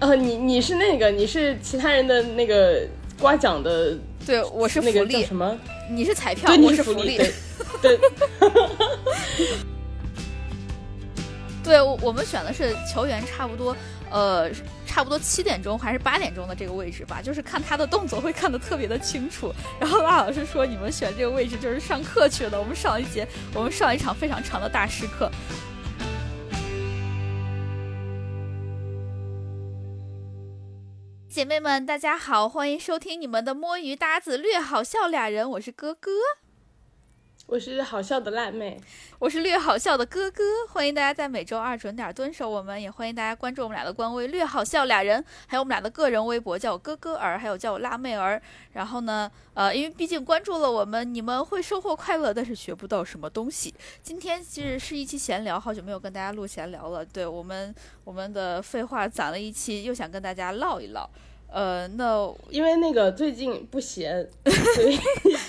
呃，你你是那个，你是其他人的那个刮奖的，对，我是那个叫福利，什么？你是彩票，我是福利，对 对。对，我我们选的是球员差不多，呃，差不多七点钟还是八点钟的这个位置吧，就是看他的动作会看得特别的清楚。然后拉老师说，你们选这个位置就是上课去的。我们上一节，我们上一场非常长的大师课。姐妹们，大家好，欢迎收听你们的摸鱼搭子略好笑俩人，我是哥哥。我是好笑的辣妹，我是略好笑的哥哥，欢迎大家在每周二准点蹲守我们，也欢迎大家关注我们俩的官微“略好笑俩人”，还有我们俩的个人微博，叫我哥哥儿，还有叫我辣妹儿。然后呢，呃，因为毕竟关注了我们，你们会收获快乐，但是学不到什么东西。今天其实是一期闲聊，好久没有跟大家录闲聊了。对我们，我们的废话攒了一期，又想跟大家唠一唠。呃，那因为那个最近不闲，所以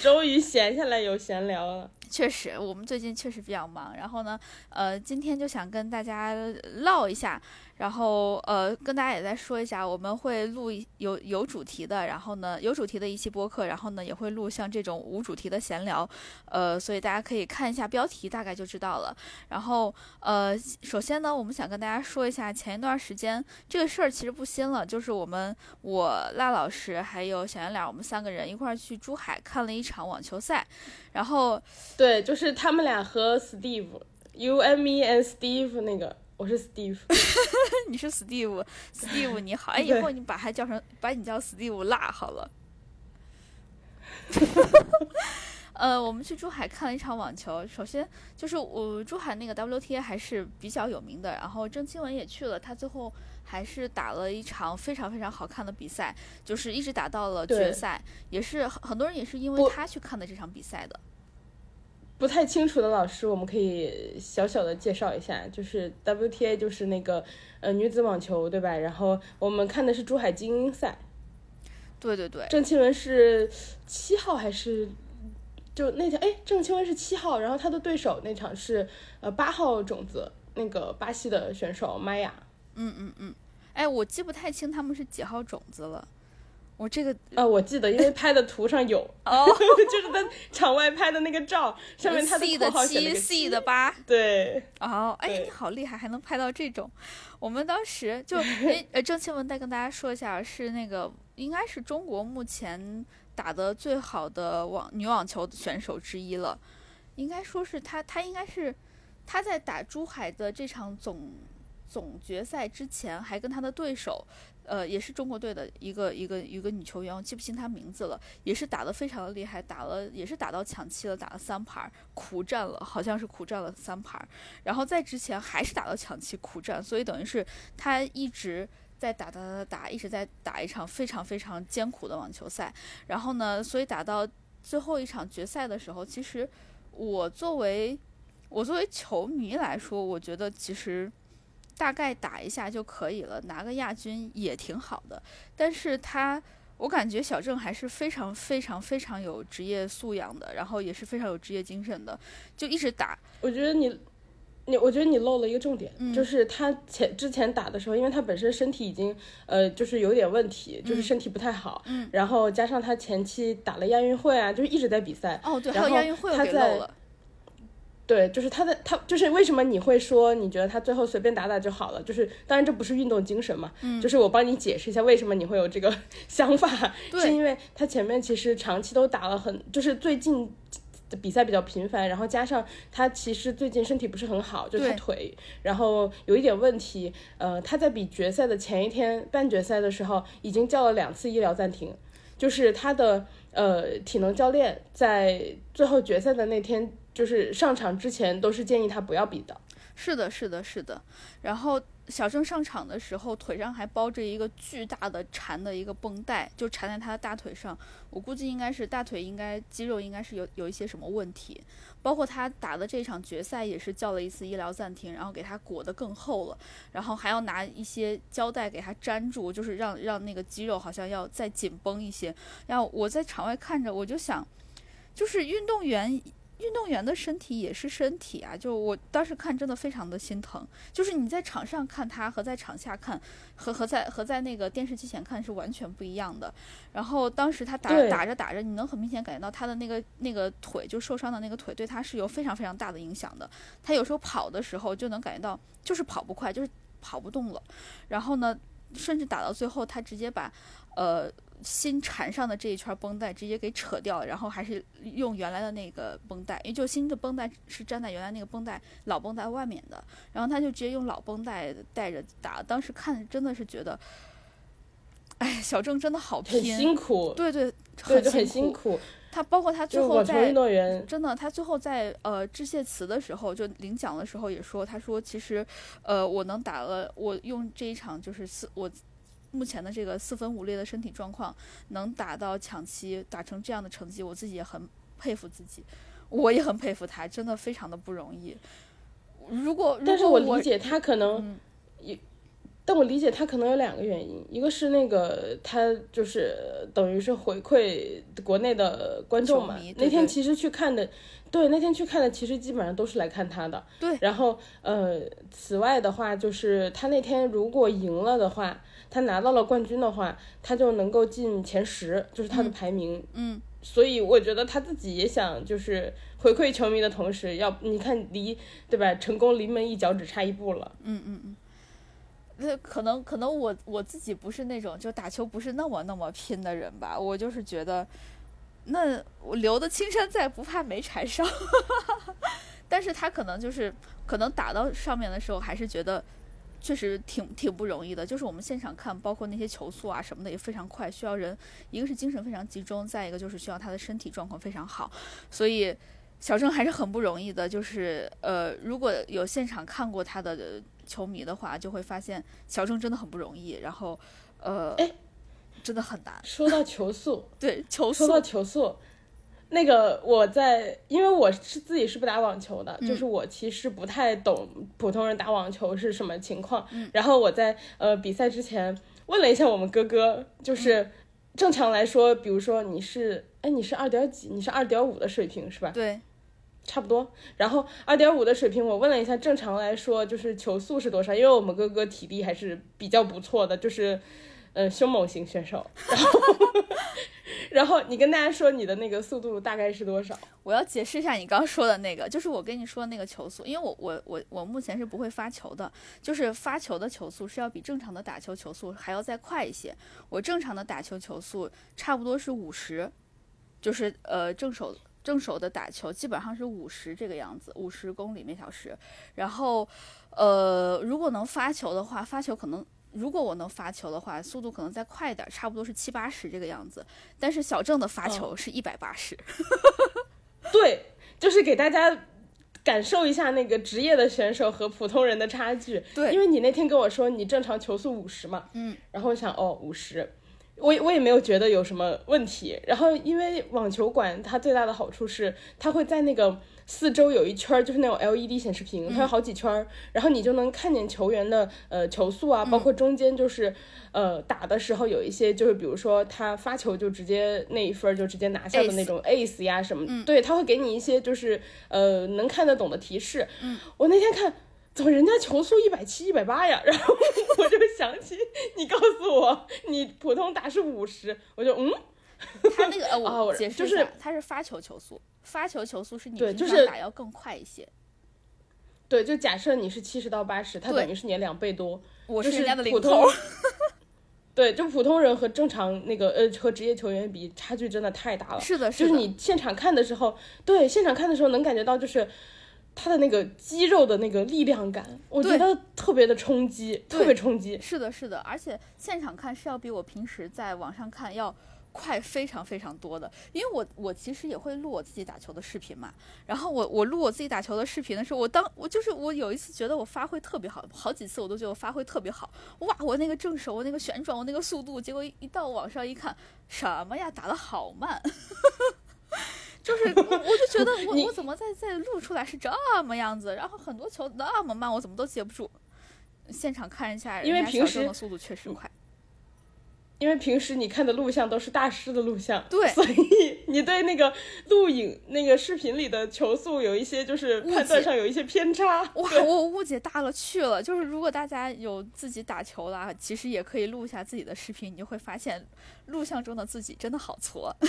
终于闲下来有闲聊了。确实，我们最近确实比较忙。然后呢，呃，今天就想跟大家唠一下。然后呃，跟大家也再说一下，我们会录有有主题的，然后呢有主题的一期播客，然后呢也会录像这种无主题的闲聊，呃，所以大家可以看一下标题，大概就知道了。然后呃，首先呢，我们想跟大家说一下，前一段时间这个事儿其实不新了，就是我们我辣老师还有小圆脸，我们三个人一块儿去珠海看了一场网球赛，然后对，就是他们俩和 Steve，You and me and Steve 那个。我是 Steve，你是 Steve，Steve 你好，哎，以后你把他叫成，把你叫 Steve 辣好了。呃，我们去珠海看了一场网球，首先就是我珠海那个 WTA 还是比较有名的，然后郑钦文也去了，他最后还是打了一场非常非常好看的比赛，就是一直打到了决赛，也是很多人也是因为他去看的这场比赛的。不太清楚的老师，我们可以小小的介绍一下，就是 WTA 就是那个呃女子网球，对吧？然后我们看的是珠海精英赛。对对对。郑钦文是七号还是就那天？哎，郑钦文是七号，然后他的对手那场是呃八号种子，那个巴西的选手玛雅。嗯嗯嗯。哎，我记不太清他们是几号种子了。我这个啊，我记得，因为拍的图上有，哦，就是在场外拍的那个照，上面他的的七，C 的八，对，哦，哎，你好厉害，还能拍到这种。我们当时就，哎，呃，郑钦文再跟大家说一下，是那个应该是中国目前打的最好的网女网球选手之一了，应该说是她，她应该是她在打珠海的这场总总决赛之前，还跟他的对手。呃，也是中国队的一个一个一个女球员，我记不清她名字了，也是打得非常的厉害，打了也是打到抢七了，打了三盘，苦战了，好像是苦战了三盘，然后在之前还是打到抢七苦战，所以等于是她一直在打打打打，一直在打一场非常非常艰苦的网球赛，然后呢，所以打到最后一场决赛的时候，其实我作为我作为球迷来说，我觉得其实。大概打一下就可以了，拿个亚军也挺好的。但是他，我感觉小郑还是非常非常非常有职业素养的，然后也是非常有职业精神的，就一直打。我觉得你，你，我觉得你漏了一个重点，就是他前之前打的时候，因为他本身身体已经呃就是有点问题，就是身体不太好，嗯，然后加上他前期打了亚运会啊，就是一直在比赛。哦，对，还有亚运会给漏了。对，就是他的他就是为什么你会说你觉得他最后随便打打就好了？就是当然这不是运动精神嘛，嗯，就是我帮你解释一下为什么你会有这个 想法，是因为他前面其实长期都打了很，就是最近的比赛比较频繁，然后加上他其实最近身体不是很好，就是腿然后有一点问题，呃，他在比决赛的前一天半决赛的时候已经叫了两次医疗暂停，就是他的呃体能教练在最后决赛的那天。就是上场之前都是建议他不要比的，是的，是的，是的。然后小郑上场的时候，腿上还包着一个巨大的缠的一个绷带，就缠在他的大腿上。我估计应该是大腿应该肌肉应该是有有一些什么问题。包括他打的这场决赛也是叫了一次医疗暂停，然后给他裹得更厚了，然后还要拿一些胶带给他粘住，就是让让那个肌肉好像要再紧绷一些。然后我在场外看着，我就想，就是运动员。运动员的身体也是身体啊，就我当时看真的非常的心疼。就是你在场上看他和在场下看，和和在和在那个电视机前看是完全不一样的。然后当时他打打着打着，你能很明显感觉到他的那个那个腿就受伤的那个腿对他是有非常非常大的影响的。他有时候跑的时候就能感觉到就是跑不快，就是跑不动了。然后呢，甚至打到最后，他直接把呃。新缠上的这一圈绷带直接给扯掉，然后还是用原来的那个绷带，因为就新的绷带是粘在原来那个绷带老绷带外面的，然后他就直接用老绷带带着打。当时看真的是觉得，哎，小郑真的好拼，很辛苦，对对，很辛苦。他包括他最后在真的，他最后在呃致谢词的时候，就领奖的时候也说，他说其实呃我能打了，我用这一场就是四我。目前的这个四分五裂的身体状况，能打到抢七，打成这样的成绩，我自己也很佩服自己，我也很佩服他，真的非常的不容易。如果，但是我理解他可能，也，但我理解他可能有两个原因，一个是那个他就是等于是回馈国内的观众嘛，那天其实去看的，对，那天去看的其实基本上都是来看他的，对。然后呃，此外的话就是他那天如果赢了的话。他拿到了冠军的话，他就能够进前十，就是他的排名。嗯，所以我觉得他自己也想，就是回馈球迷的同时，要你看离对吧，成功临门一脚只差一步了。嗯嗯嗯，那可能可能我我自己不是那种就打球不是那么那么拼的人吧，我就是觉得，那我留的青山在，不怕没柴烧。但是他可能就是可能打到上面的时候，还是觉得。确实挺挺不容易的，就是我们现场看，包括那些球速啊什么的也非常快，需要人一个是精神非常集中，再一个就是需要他的身体状况非常好，所以小郑还是很不容易的。就是呃，如果有现场看过他的球迷的话，就会发现小郑真的很不容易。然后呃，真的很难。说到球速，对球速，说到球速。那个我在，因为我是自己是不打网球的，就是我其实不太懂普通人打网球是什么情况。然后我在呃比赛之前问了一下我们哥哥，就是正常来说，比如说你是，哎你是二点几，你是二点五的水平是吧？对，差不多。然后二点五的水平，我问了一下，正常来说就是球速是多少？因为我们哥哥体力还是比较不错的，就是嗯凶猛型选手。然后。然后你跟大家说你的那个速度大概是多少？我要解释一下你刚说的那个，就是我跟你说的那个球速，因为我我我我目前是不会发球的，就是发球的球速是要比正常的打球球速还要再快一些。我正常的打球球速差不多是五十，就是呃正手正手的打球基本上是五十这个样子，五十公里每小时。然后呃如果能发球的话，发球可能。如果我能发球的话，速度可能再快一点，差不多是七八十这个样子。但是小郑的发球是一百八十，对，就是给大家感受一下那个职业的选手和普通人的差距。对，因为你那天跟我说你正常球速五十嘛，嗯，然后我想哦五十，我我也没有觉得有什么问题。然后因为网球馆它最大的好处是它会在那个。四周有一圈儿，就是那种 LED 显示屏，它有好几圈儿，然后你就能看见球员的呃球速啊，包括中间就是呃打的时候有一些就是比如说他发球就直接那一分就直接拿下的那种 ace 呀什么，对他会给你一些就是呃能看得懂的提示。我那天看怎么人家球速一百七一百八呀，然后我就想起你告诉我你普通打是五十，我就嗯，他那个呃我解释一下，他是发球球速。发球球速是你平常打要更快一些，对，就假设你是七十到八十，他等于是你的两倍多。我是人家的普通，对，就普通人和正常那个呃和职业球员比，差距真的太大了。是的，是的就是你现场看的时候，对，现场看的时候能感觉到就是他的那个肌肉的那个力量感，我觉得特别的冲击，特别冲击。是的，是的，而且现场看是要比我平时在网上看要。快非常非常多的，因为我我其实也会录我自己打球的视频嘛。然后我我录我自己打球的视频的时候，我当我就是我有一次觉得我发挥特别好，好几次我都觉得我发挥特别好。哇，我那个正手，我那个旋转，我那个速度，结果一到网上一看，什么呀，打的好慢，就是我我就觉得我我怎么在在录出来是这么样子，然后很多球那么慢，我怎么都接不住。现场看一下，因为平时的速度确实快。因为平时你看的录像都是大师的录像，对，所以你对那个录影那个视频里的球速有一些就是判断上有一些偏差。哇，我误解大了去了。就是如果大家有自己打球了，其实也可以录下自己的视频，你就会发现录像中的自己真的好挫。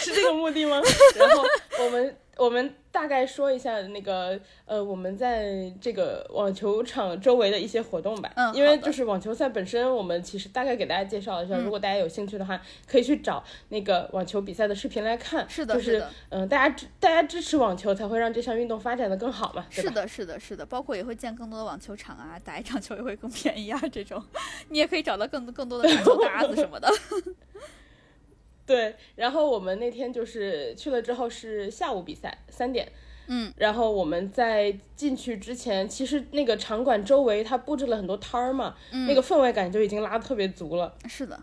是这个目的吗？然后我们我们大概说一下那个呃，我们在这个网球场周围的一些活动吧。嗯，因为就是网球赛本身，我们其实大概给大家介绍一下。如果大家有兴趣的话，可以去找那个网球比赛的视频来看。是的，就是嗯，大家支大家支持网球，才会让这项运动发展的更好嘛。是的，是的，是的。包括也会建更多的网球场啊，打一场球也会更便宜啊。这种你也可以找到更更多的 网球搭子什么的。对，然后我们那天就是去了之后是下午比赛，三点，嗯，然后我们在进去之前，其实那个场馆周围它布置了很多摊儿嘛，那个氛围感就已经拉的特别足了。是的。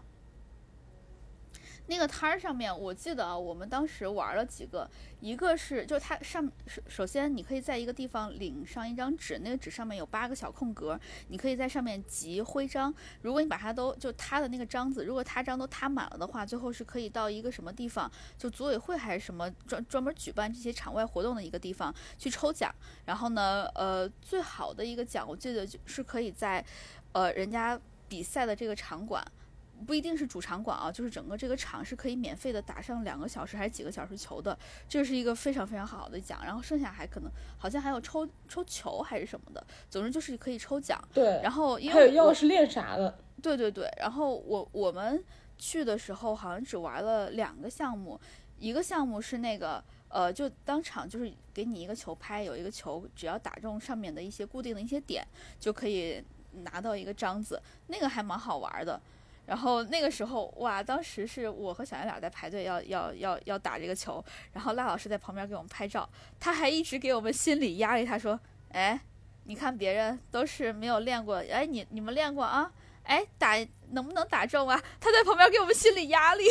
那个摊儿上面，我记得啊，我们当时玩了几个，一个是就它上首首先你可以在一个地方领上一张纸，那个纸上面有八个小空格，你可以在上面集徽章。如果你把它都就它的那个章子，如果它章都它满了的话，最后是可以到一个什么地方，就组委会还是什么专专门举办这些场外活动的一个地方去抽奖。然后呢，呃，最好的一个奖，我记得就是可以在，呃，人家比赛的这个场馆。不一定是主场馆啊，就是整个这个场是可以免费的打上两个小时还是几个小时球的，这是一个非常非常好的奖。然后剩下还可能好像还有抽抽球还是什么的，总之就是可以抽奖。对，然后因为还有钥匙链啥的。对对对，然后我我们去的时候好像只玩了两个项目，一个项目是那个呃，就当场就是给你一个球拍，有一个球，只要打中上面的一些固定的一些点，就可以拿到一个章子，那个还蛮好玩的。然后那个时候，哇，当时是我和小圆脸在排队要要要要打这个球，然后赖老师在旁边给我们拍照，他还一直给我们心理压力。他说：“哎，你看别人都是没有练过，哎，你你们练过啊？哎，打能不能打中啊？”他在旁边给我们心理压力。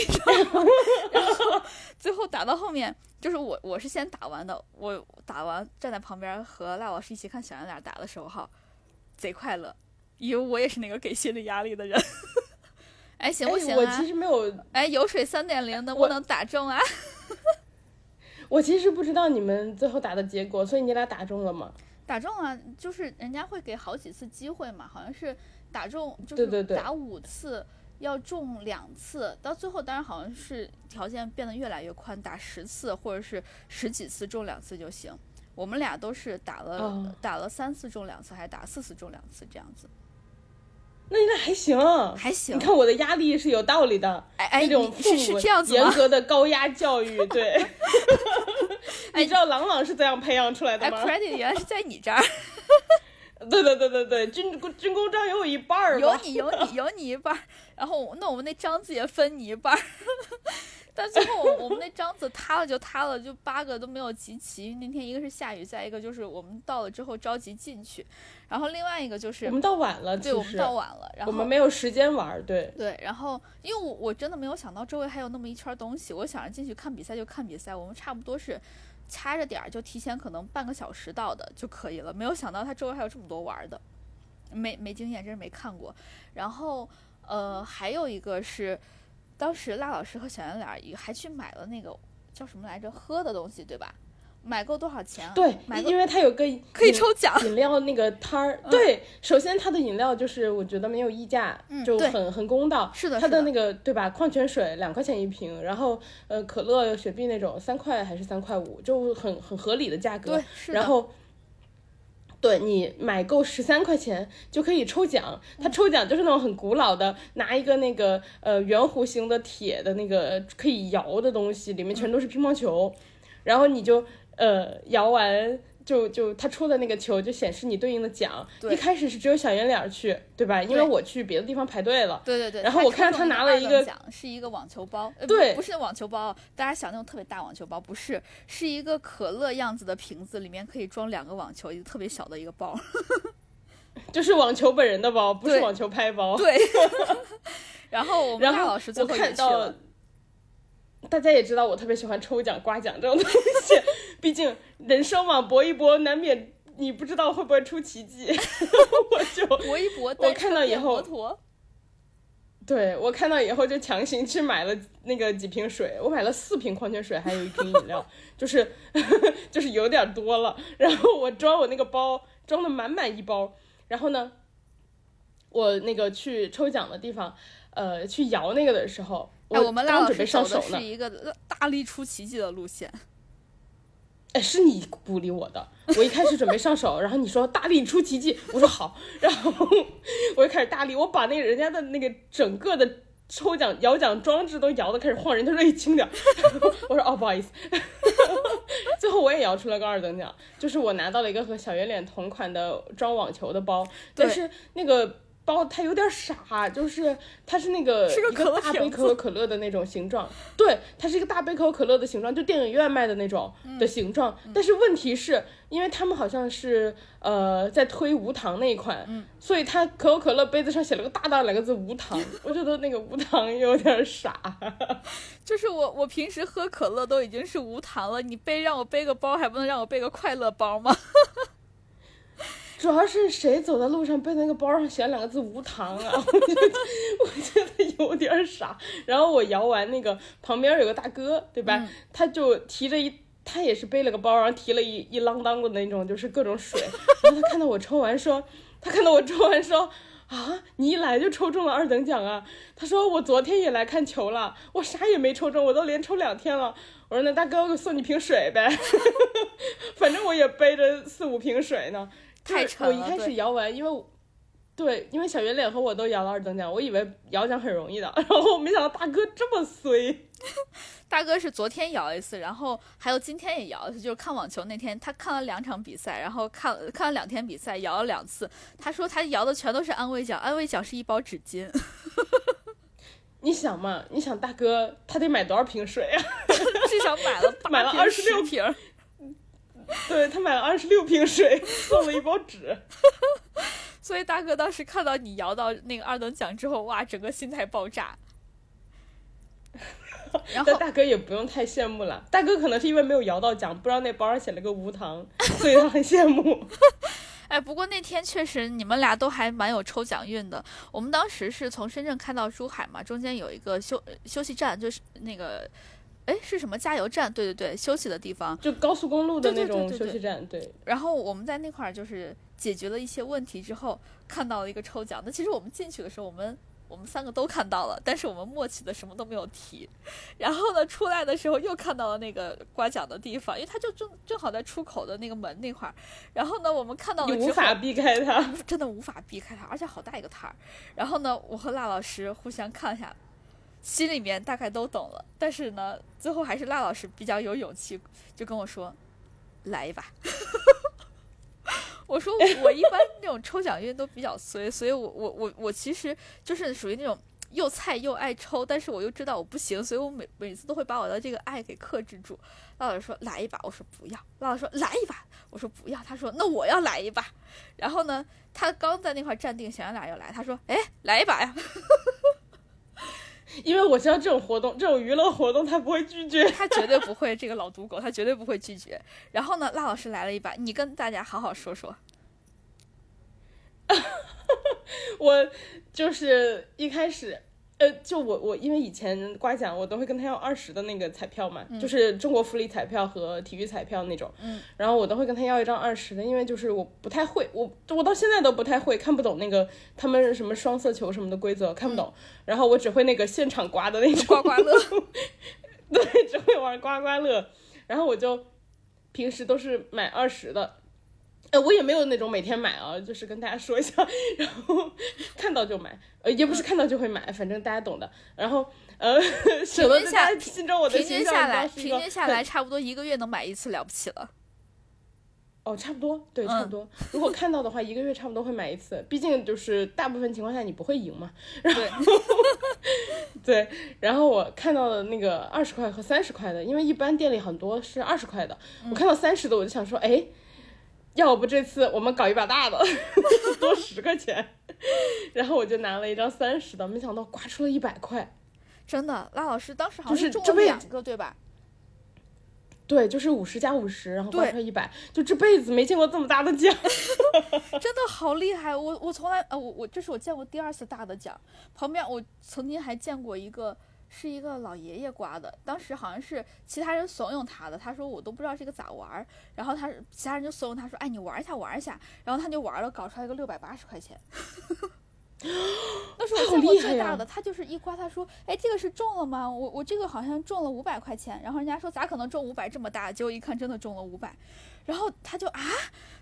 然后最后打到后面，就是我我是先打完的，我打完站在旁边和赖老师一起看小圆脸打的时候，哈，贼快乐，因为我也是那个给心理压力的人。哎，行不行啊？我其实没有。哎，油水三点零能不能打中啊？我其实不知道你们最后打的结果，所以你俩打中了吗？打中啊，就是人家会给好几次机会嘛，好像是打中就是打五次要中两次，到最后当然好像是条件变得越来越宽，打十次或者是十几次中两次就行。我们俩都是打了打了三次中两次，还打四次中两次这样子。那应该还行，还行。你看我的压力是有道理的，哎哎，那种父母严格的高压教育，对。你知道朗朗是怎样培养出来的吗？credit 原来是在你这儿。对对对对对，军军功章有我一半儿。有你有你有你一半儿，然后那我们那章子也分你一半儿。但最后我们那章子塌了就塌了，就八个都没有集齐。那天一个是下雨，再一个就是我们到了之后着急进去，然后另外一个就是我们到晚了，对，我们到晚了，然后我们没有时间玩，对对。然后因为我我真的没有想到周围还有那么一圈东西，我想着进去看比赛就看比赛，我们差不多是掐着点儿就提前可能半个小时到的就可以了，没有想到它周围还有这么多玩的，没没经验，真是没看过。然后呃还有一个是。当时辣老师和小圆脸也还去买了那个叫什么来着喝的东西，对吧？买够多少钱？对，买因为它有个可以抽奖饮料那个摊儿。对，首先它的饮料就是我觉得没有溢价，就很很公道。是的，它的那个对吧？矿泉水两块钱一瓶，然后呃可乐、雪碧那种三块还是三块五，就很很合理的价格。对，是然后。对你买够十三块钱就可以抽奖，他抽奖就是那种很古老的，拿一个那个呃圆弧形的铁的那个可以摇的东西，里面全都是乒乓球，然后你就呃摇完。就就他出的那个球就显示你对应的奖，一开始是只有小圆脸去，对吧？因为我去别的地方排队了。对对对。然后我看到他拿了一个奖，是一个网球包。对，不是网球包，大家想那种特别大网球包，不是，是一个可乐样子的瓶子，里面可以装两个网球，一个特别小的一个包。就是网球本人的包，不是网球拍包。对。然后我们大老师最后看到。大家也知道我特别喜欢抽奖刮奖这种东西，毕竟人生嘛，搏一搏，难免你不知道会不会出奇迹。我就搏一搏，我看到以后，对我看到以后就强行去买了那个几瓶水，我买了四瓶矿泉水，还有一瓶饮料，就是 就是有点多了。然后我装我那个包装的满满一包，然后呢，我那个去抽奖的地方，呃，去摇那个的时候，我们俩准备上手呢，是一个大力出奇迹的路线。哎，是你鼓励我的。我一开始准备上手，然后你说大力出奇迹，我说好，然后 我就开始大力，我把那个人家的那个整个的抽奖摇奖装置都摇的开始晃，人他说你轻点，我说哦不好意思，最后我也摇出了个二等奖，就是我拿到了一个和小圆脸同款的装网球的包，但是那个。包它有点傻，就是它是那个一个大杯可口可乐的那种形状，对，它是一个大杯可口可乐的形状，就电影院卖的那种的形状。但是问题是，因为他们好像是呃在推无糖那一款，所以它可口可乐杯子上写了个大大两个字无糖，我觉得那个无糖有点傻。就是我我平时喝可乐都已经是无糖了，你背让我背个包，还不能让我背个快乐包吗？主要是谁走在路上背那个包上写两个字无糖啊？我觉得我觉得有点傻。然后我摇完那个旁边有个大哥，对吧？他就提着一，他也是背了个包，然后提了一一啷当的那种，就是各种水。然后他看到我抽完说，他看到我抽完说啊，你一来就抽中了二等奖啊？他说我昨天也来看球了，我啥也没抽中，我都连抽两天了。我说那大哥，我送你瓶水呗，反正我也背着四五瓶水呢。太沉了。我一开始摇完，因为对，因为小圆脸和我都摇了二等奖，我以为摇奖很容易的，然后没想到大哥这么衰。大哥是昨天摇一次，然后还有今天也摇一次，就是看网球那天，他看了两场比赛，然后看看了两天比赛，摇了两次。他说他摇的全都是安慰奖，安慰奖是一包纸巾。你想嘛，你想大哥他得买多少瓶水啊？至少买了买了二十六瓶。对他买了二十六瓶水，送了一包纸，所以大哥当时看到你摇到那个二等奖之后，哇，整个心态爆炸。然后大哥也不用太羡慕了，大哥可能是因为没有摇到奖，不知道那包上写了个无糖，所以他很羡慕。哎，不过那天确实你们俩都还蛮有抽奖运的。我们当时是从深圳开到珠海嘛，中间有一个休休息站，就是那个。哎，是什么加油站？对对对，休息的地方，就高速公路的那种休息站。对。然后我们在那块儿就是解决了一些问题之后，看到了一个抽奖。那其实我们进去的时候，我们我们三个都看到了，但是我们默契的什么都没有提。然后呢，出来的时候又看到了那个刮奖的地方，因为他就正正好在出口的那个门那块儿。然后呢，我们看到了无法避开它，真的无法避开它，而且好大一个摊儿。然后呢，我和辣老师互相看一下。心里面大概都懂了，但是呢，最后还是赖老师比较有勇气，就跟我说：“来一把。”我说：“我一般那种抽奖运都比较衰，所以我我我我其实就是属于那种又菜又爱抽，但是我又知道我不行，所以我每每次都会把我的这个爱给克制住。”赖老师说：“来一把。”我说：“不要。”赖老师说：“来一把。”我说：“不要。”他说：“那我要来一把。”然后呢，他刚在那块站定，想让俩要来，他说：“哎，来一把呀。”因为我知道这种活动，这种娱乐活动，他不会拒绝，他绝对不会。这个老赌狗，他绝对不会拒绝。然后呢，辣老师来了一把，你跟大家好好说说。我就是一开始。呃，就我我因为以前刮奖，我都会跟他要二十的那个彩票嘛，就是中国福利彩票和体育彩票那种，嗯，然后我都会跟他要一张二十的，因为就是我不太会，我我到现在都不太会，看不懂那个他们什么双色球什么的规则，看不懂，然后我只会那个现场刮的那种刮刮乐，对，只会玩刮刮乐，然后我就平时都是买二十的。呃，我也没有那种每天买啊，就是跟大家说一下，然后 看到就买，呃，也不是看到就会买，反正大家懂的。然后，呃，省得大家心中我的形象。平均下来，平均下来差不多一个月能买一次了不起了。哦，差不多，对，差不多。如果看到的话，一个月差不多会买一次，毕竟就是大部分情况下你不会赢嘛。对。对，然后我看到的那个二十块和三十块的，因为一般店里很多是二十块的，我看到三十的我就想说，哎。要不这次我们搞一把大的，多十块钱，然后我就拿了一张三十的，没想到刮出了一百块，真的，拉老师当时好像是中了两个，对吧？对，就是五十加五十，然后刮出来一百，就这辈子没见过这么大的奖，真的好厉害！我我从来呃我我这是我见过第二次大的奖，旁边我曾经还见过一个是一个老爷爷刮的，当时好像是其他人怂恿他的，他说我都不知道这个咋玩，然后他其他人就怂恿他说，哎你玩一下玩一下，然后他就玩了，搞出来一个六百八十块钱。那是我见过最大的，他就是一刮，他说：“哎，这个是中了吗？我我这个好像中了五百块钱。”然后人家说：“咋可能中五百这么大？”结果一看，真的中了五百。然后他就啊，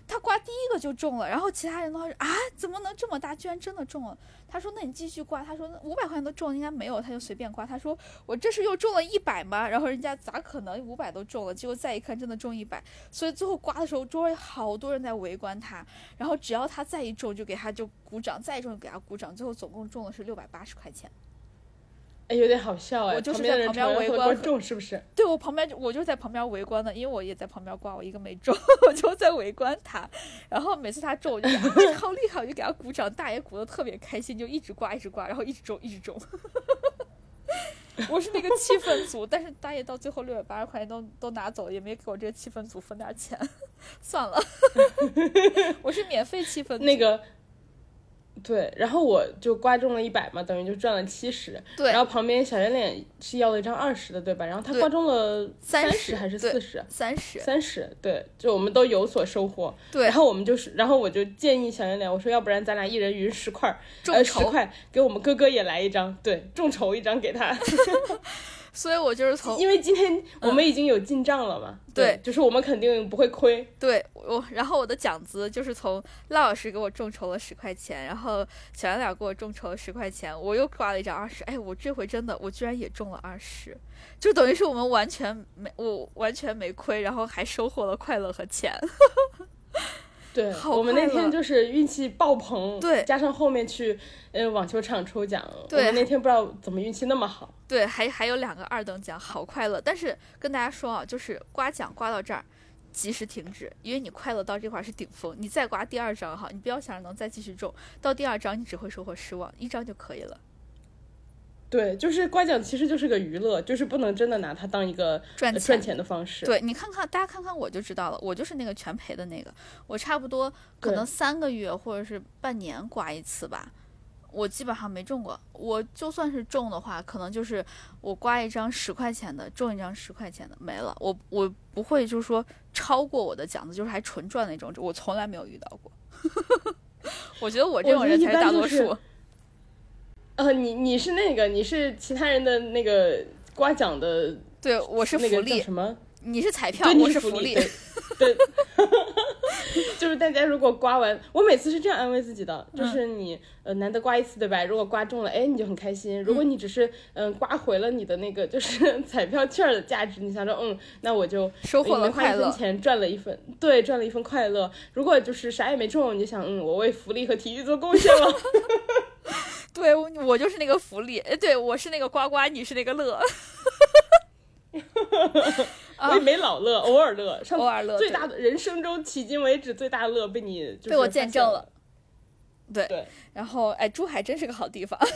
他刮第一个就中了，然后其他人都说啊，怎么能这么大？居然真的中了。他说：“那你继续刮。”他说：“五百块钱都中，应该没有。”他就随便刮。他说：“我这是又中了一百吗？”然后人家咋可能五百都中了？结果再一看，真的中一百。所以最后刮的时候，周围好多人在围观他。然后只要他再一中，就给他就鼓掌；再一中就给他鼓掌。最后总共中的是六百八十块钱。哎，有点好笑哎！我就是在旁边围观，中是不是？对，我旁边我就在旁边围观的，因为我也在旁边挂，我一个没中，我就在围观他。然后每次他中，我就好厉害，我就给他鼓掌。大爷鼓的特别开心，就一直挂，一直挂，然后一直中，一直中。我是那个气氛组，但是大爷到最后六百八十块钱都都拿走了，也没给我这个气氛组分点钱，算了。我是免费气氛那个。对，然后我就刮中了一百嘛，等于就赚了七十。对，然后旁边小圆脸是要了一张二十的，对吧？然后他刮中了三十还是四十？三十。三十，对，就我们都有所收获。对，然后我们就是，然后我就建议小圆脸，我说要不然咱俩一人匀十块，呃，十块给我们哥哥也来一张，对，众筹一张给他。所以我就是从，因为今天我们已经有进账了嘛，对，就是我们肯定不会亏。对，我然后我的奖资就是从赖老师给我众筹了十块钱，然后小杨脸给我众筹了十块钱，我又挂了一张二十，哎，我这回真的我居然也中了二十，就等于是我们完全没我完全没亏，然后还收获了快乐和钱。对，我们那天就是运气爆棚，对，加上后面去呃网球场抽奖，我们那天不知道怎么运气那么好。对，还还有两个二等奖，好快乐。但是跟大家说啊，就是刮奖刮到这儿，及时停止，因为你快乐到这块是顶峰，你再刮第二张哈，你不要想着能再继续中，到第二张你只会收获失望，一张就可以了。对，就是刮奖其实就是个娱乐，就是不能真的拿它当一个赚赚钱的方式。对你看看，大家看看我就知道了，我就是那个全赔的那个。我差不多可能三个月或者是半年刮一次吧，我基本上没中过。我就算是中的话，可能就是我刮一张十块钱的，中一张十块钱的没了。我我不会就是说超过我的奖子，就是还纯赚那种，我从来没有遇到过。我觉得我这种人才是大多数。呃，你你是那个，你是其他人的那个刮奖的，对，我是福利什么？你是彩票，我是福利，对，就是大家如果刮完，我每次是这样安慰自己的，就是你呃难得刮一次，对吧？如果刮中了，哎，你就很开心；如果你只是嗯刮回了你的那个就是 彩票券的价值，你想着嗯，那我就收获了快乐，花一分钱赚了一份，对，赚了一份快乐。如果就是啥也没中，你就想嗯，我为福利和体育做贡献了。对，我就是那个福利，哎，对我是那个呱呱，你是那个乐，我也没老乐，偶尔乐，偶尔乐，最大的人生中迄今为止最大的乐被你被我见证了，对，然后哎，珠海真是个好地方。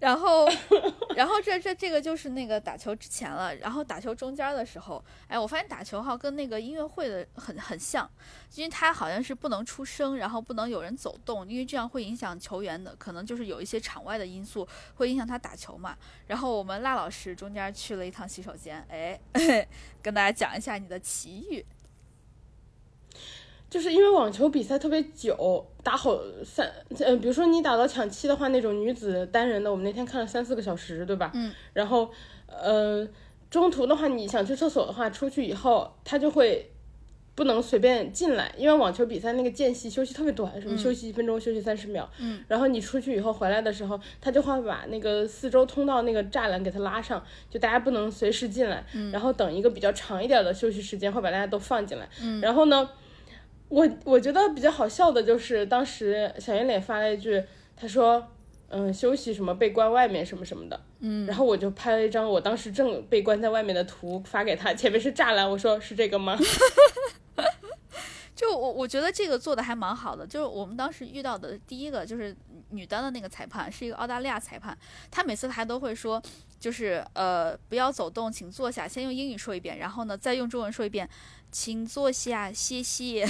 然后，然后这这这个就是那个打球之前了。然后打球中间的时候，哎，我发现打球哈跟那个音乐会的很很像，因为它好像是不能出声，然后不能有人走动，因为这样会影响球员的，可能就是有一些场外的因素会影响他打球嘛。然后我们辣老师中间去了一趟洗手间，哎，跟大家讲一下你的奇遇。就是因为网球比赛特别久，打好三，嗯，比如说你打到抢七的话，那种女子单人的，我们那天看了三四个小时，对吧？嗯。然后，呃，中途的话，你想去厕所的话，出去以后，他就会不能随便进来，因为网球比赛那个间隙休息特别短，什么休息一分钟，休息三十秒。嗯。然后你出去以后回来的时候，他就会把那个四周通道那个栅栏给它拉上，就大家不能随时进来。嗯。然后等一个比较长一点的休息时间，会把大家都放进来。嗯。然后呢？我我觉得比较好笑的就是当时小圆脸发了一句，他说，嗯，休息什么被关外面什么什么的，嗯，然后我就拍了一张我当时正被关在外面的图发给他，前面是栅栏，我说是这个吗？就我我觉得这个做的还蛮好的，就是我们当时遇到的第一个就是女单的那个裁判是一个澳大利亚裁判，他每次他都会说，就是呃不要走动，请坐下，先用英语说一遍，然后呢再用中文说一遍，请坐下，谢谢，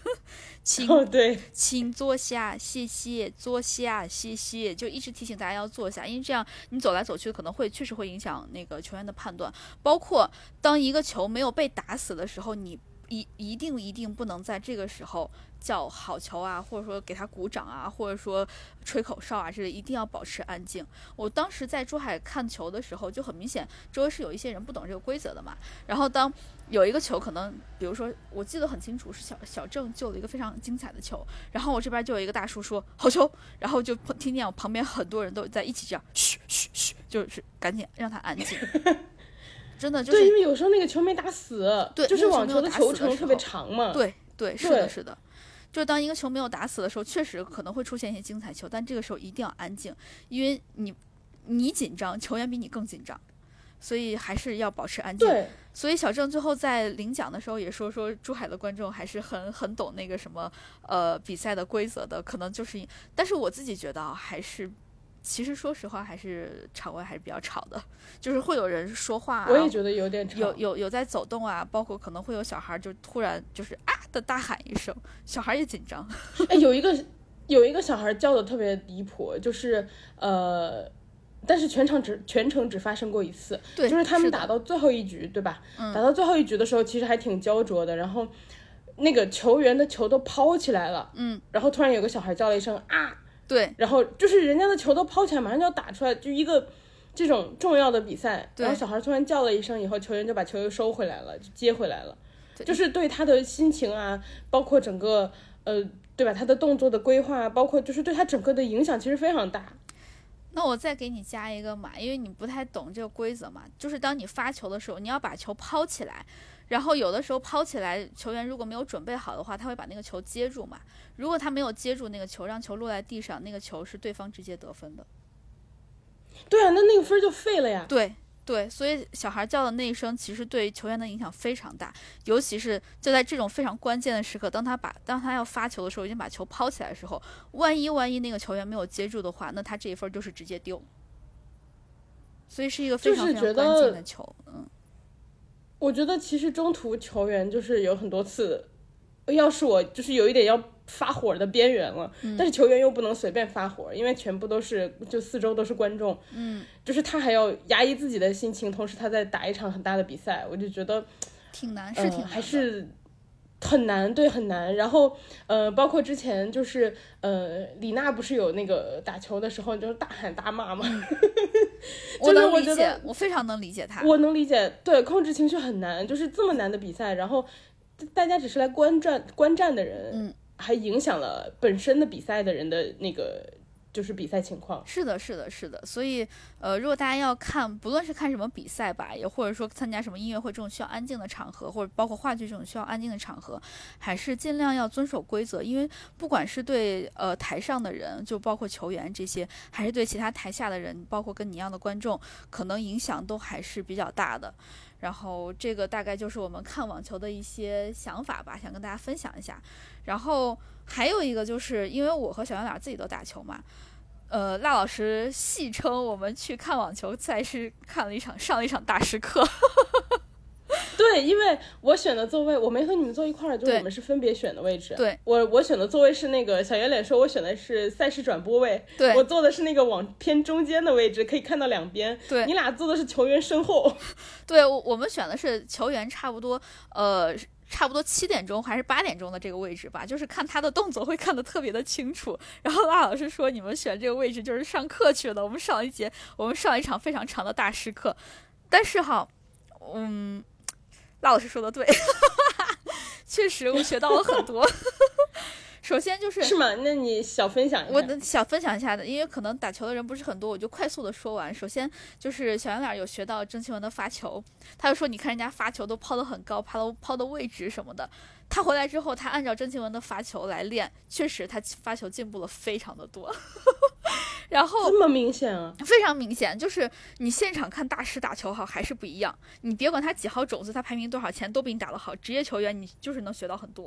请哦对，请坐下，谢谢，坐下，谢谢，就一直提醒大家要坐下，因为这样你走来走去可能会确实会影响那个球员的判断，包括当一个球没有被打死的时候，你。一一定一定不能在这个时候叫好球啊，或者说给他鼓掌啊，或者说吹口哨啊之类，一定要保持安静。我当时在珠海看球的时候，就很明显周围是有一些人不懂这个规则的嘛。然后当有一个球，可能比如说我记得很清楚是小小郑救了一个非常精彩的球，然后我这边就有一个大叔说好球，然后就听见我旁边很多人都在一起这样嘘嘘嘘，就是赶紧让他安静。真的就是对，因为有时候那个球没打死，对，就是网球的球程特别长嘛。对对，是的，是的。就当一个球没有打死的时候，确实可能会出现一些精彩球，但这个时候一定要安静，因为你你紧张，球员比你更紧张，所以还是要保持安静。对。所以小郑最后在领奖的时候也说，说珠海的观众还是很很懂那个什么呃比赛的规则的，可能就是，但是我自己觉得啊，还是。其实说实话，还是场外还是比较吵的，就是会有人说话，我也觉得有点吵，有有有在走动啊，包括可能会有小孩就突然就是啊的大喊一声，小孩也紧张。哎，有一个有一个小孩叫的特别离谱，就是呃，但是全场只全程只发生过一次，对，就是他们打到最后一局，对吧？嗯，打到最后一局的时候，其实还挺焦灼的，然后那个球员的球都抛起来了，嗯，然后突然有个小孩叫了一声啊。对，然后就是人家的球都抛起来，马上就要打出来，就一个这种重要的比赛，然后小孩突然叫了一声以后，球员就把球又收回来了，就接回来了，就是对他的心情啊，包括整个呃，对吧？他的动作的规划，包括就是对他整个的影响其实非常大。那我再给你加一个嘛，因为你不太懂这个规则嘛，就是当你发球的时候，你要把球抛起来。然后有的时候抛起来，球员如果没有准备好的话，他会把那个球接住嘛。如果他没有接住那个球，让球落在地上，那个球是对方直接得分的。对啊，那那个分就废了呀。对对，所以小孩叫的那一声，其实对球员的影响非常大，尤其是就在这种非常关键的时刻，当他把当他要发球的时候，已经把球抛起来的时候，万一万一那个球员没有接住的话，那他这一分就是直接丢。所以是一个非常非常关键的球，嗯。我觉得其实中途球员就是有很多次，要是我就是有一点要发火的边缘了，但是球员又不能随便发火，因为全部都是就四周都是观众，嗯，就是他还要压抑自己的心情，同时他在打一场很大的比赛，我就觉得挺难，是挺还是。很难，对，很难。然后，呃，包括之前就是，呃，李娜不是有那个打球的时候就是大喊大骂吗？我能理解，我非常能理解他。我能理解，对，控制情绪很难，就是这么难的比赛，然后大家只是来观战观战的人，嗯，还影响了本身的比赛的人的那个。就是比赛情况，是的，是的，是的。所以，呃，如果大家要看，不论是看什么比赛吧，也或者说参加什么音乐会这种需要安静的场合，或者包括话剧这种需要安静的场合，还是尽量要遵守规则。因为不管是对呃台上的人，就包括球员这些，还是对其他台下的人，包括跟你一样的观众，可能影响都还是比较大的。然后，这个大概就是我们看网球的一些想法吧，想跟大家分享一下。然后还有一个就是，因为我和小圆脸自己都打球嘛。呃，辣老师戏称我们去看网球赛是看了一场上了一场大师课。对，因为我选的座位我没和你们坐一块儿，就是我们是分别选的位置。对，我我选的座位是那个小圆脸说，我选的是赛事转播位。对，我坐的是那个往偏中间的位置，可以看到两边。对，你俩坐的是球员身后。对，我们选的是球员差不多，呃。差不多七点钟还是八点钟的这个位置吧，就是看他的动作会看得特别的清楚。然后拉老师说：“你们选这个位置就是上课去了，我们上一节，我们上一场非常长的大师课。”但是哈，嗯，拉老师说的对，确实我学到了很多。首先就是是吗？那你小分享一下，我想分享一下的，因为可能打球的人不是很多，我就快速的说完。首先就是小圆脸有学到郑钦文的发球，他就说你看人家发球都抛得很高，抛的抛的位置什么的。他回来之后，他按照郑钦文的发球来练，确实他发球进步了非常的多。然后这么明显啊，非常明显，就是你现场看大师打球好还是不一样。你别管他几号种子，他排名多少钱，都比你打得好。职业球员你就是能学到很多，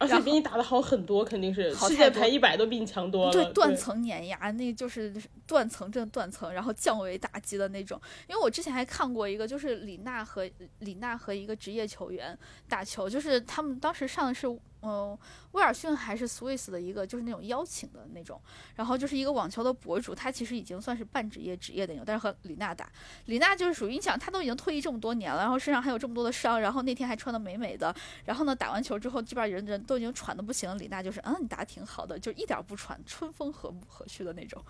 而且比你打的好很多，肯定是世界排一百都比你强多了。对，断层碾压，那就是断层，正断层，然后降维打击的那种。因为我之前还看过一个，就是李娜和李娜和一个职业球员打球，就是他们当时上的是。嗯，威尔逊还是 Swiss 的一个，就是那种邀请的那种，然后就是一个网球的博主，他其实已经算是半职业、职业的那种，但是和李娜打，李娜就是属于你想，她都已经退役这么多年了，然后身上还有这么多的伤，然后那天还穿的美美的，然后呢打完球之后，基本上人人都已经喘的不行，李娜就是，嗯，你打的挺好的，就一点不喘，春风和睦和煦的那种，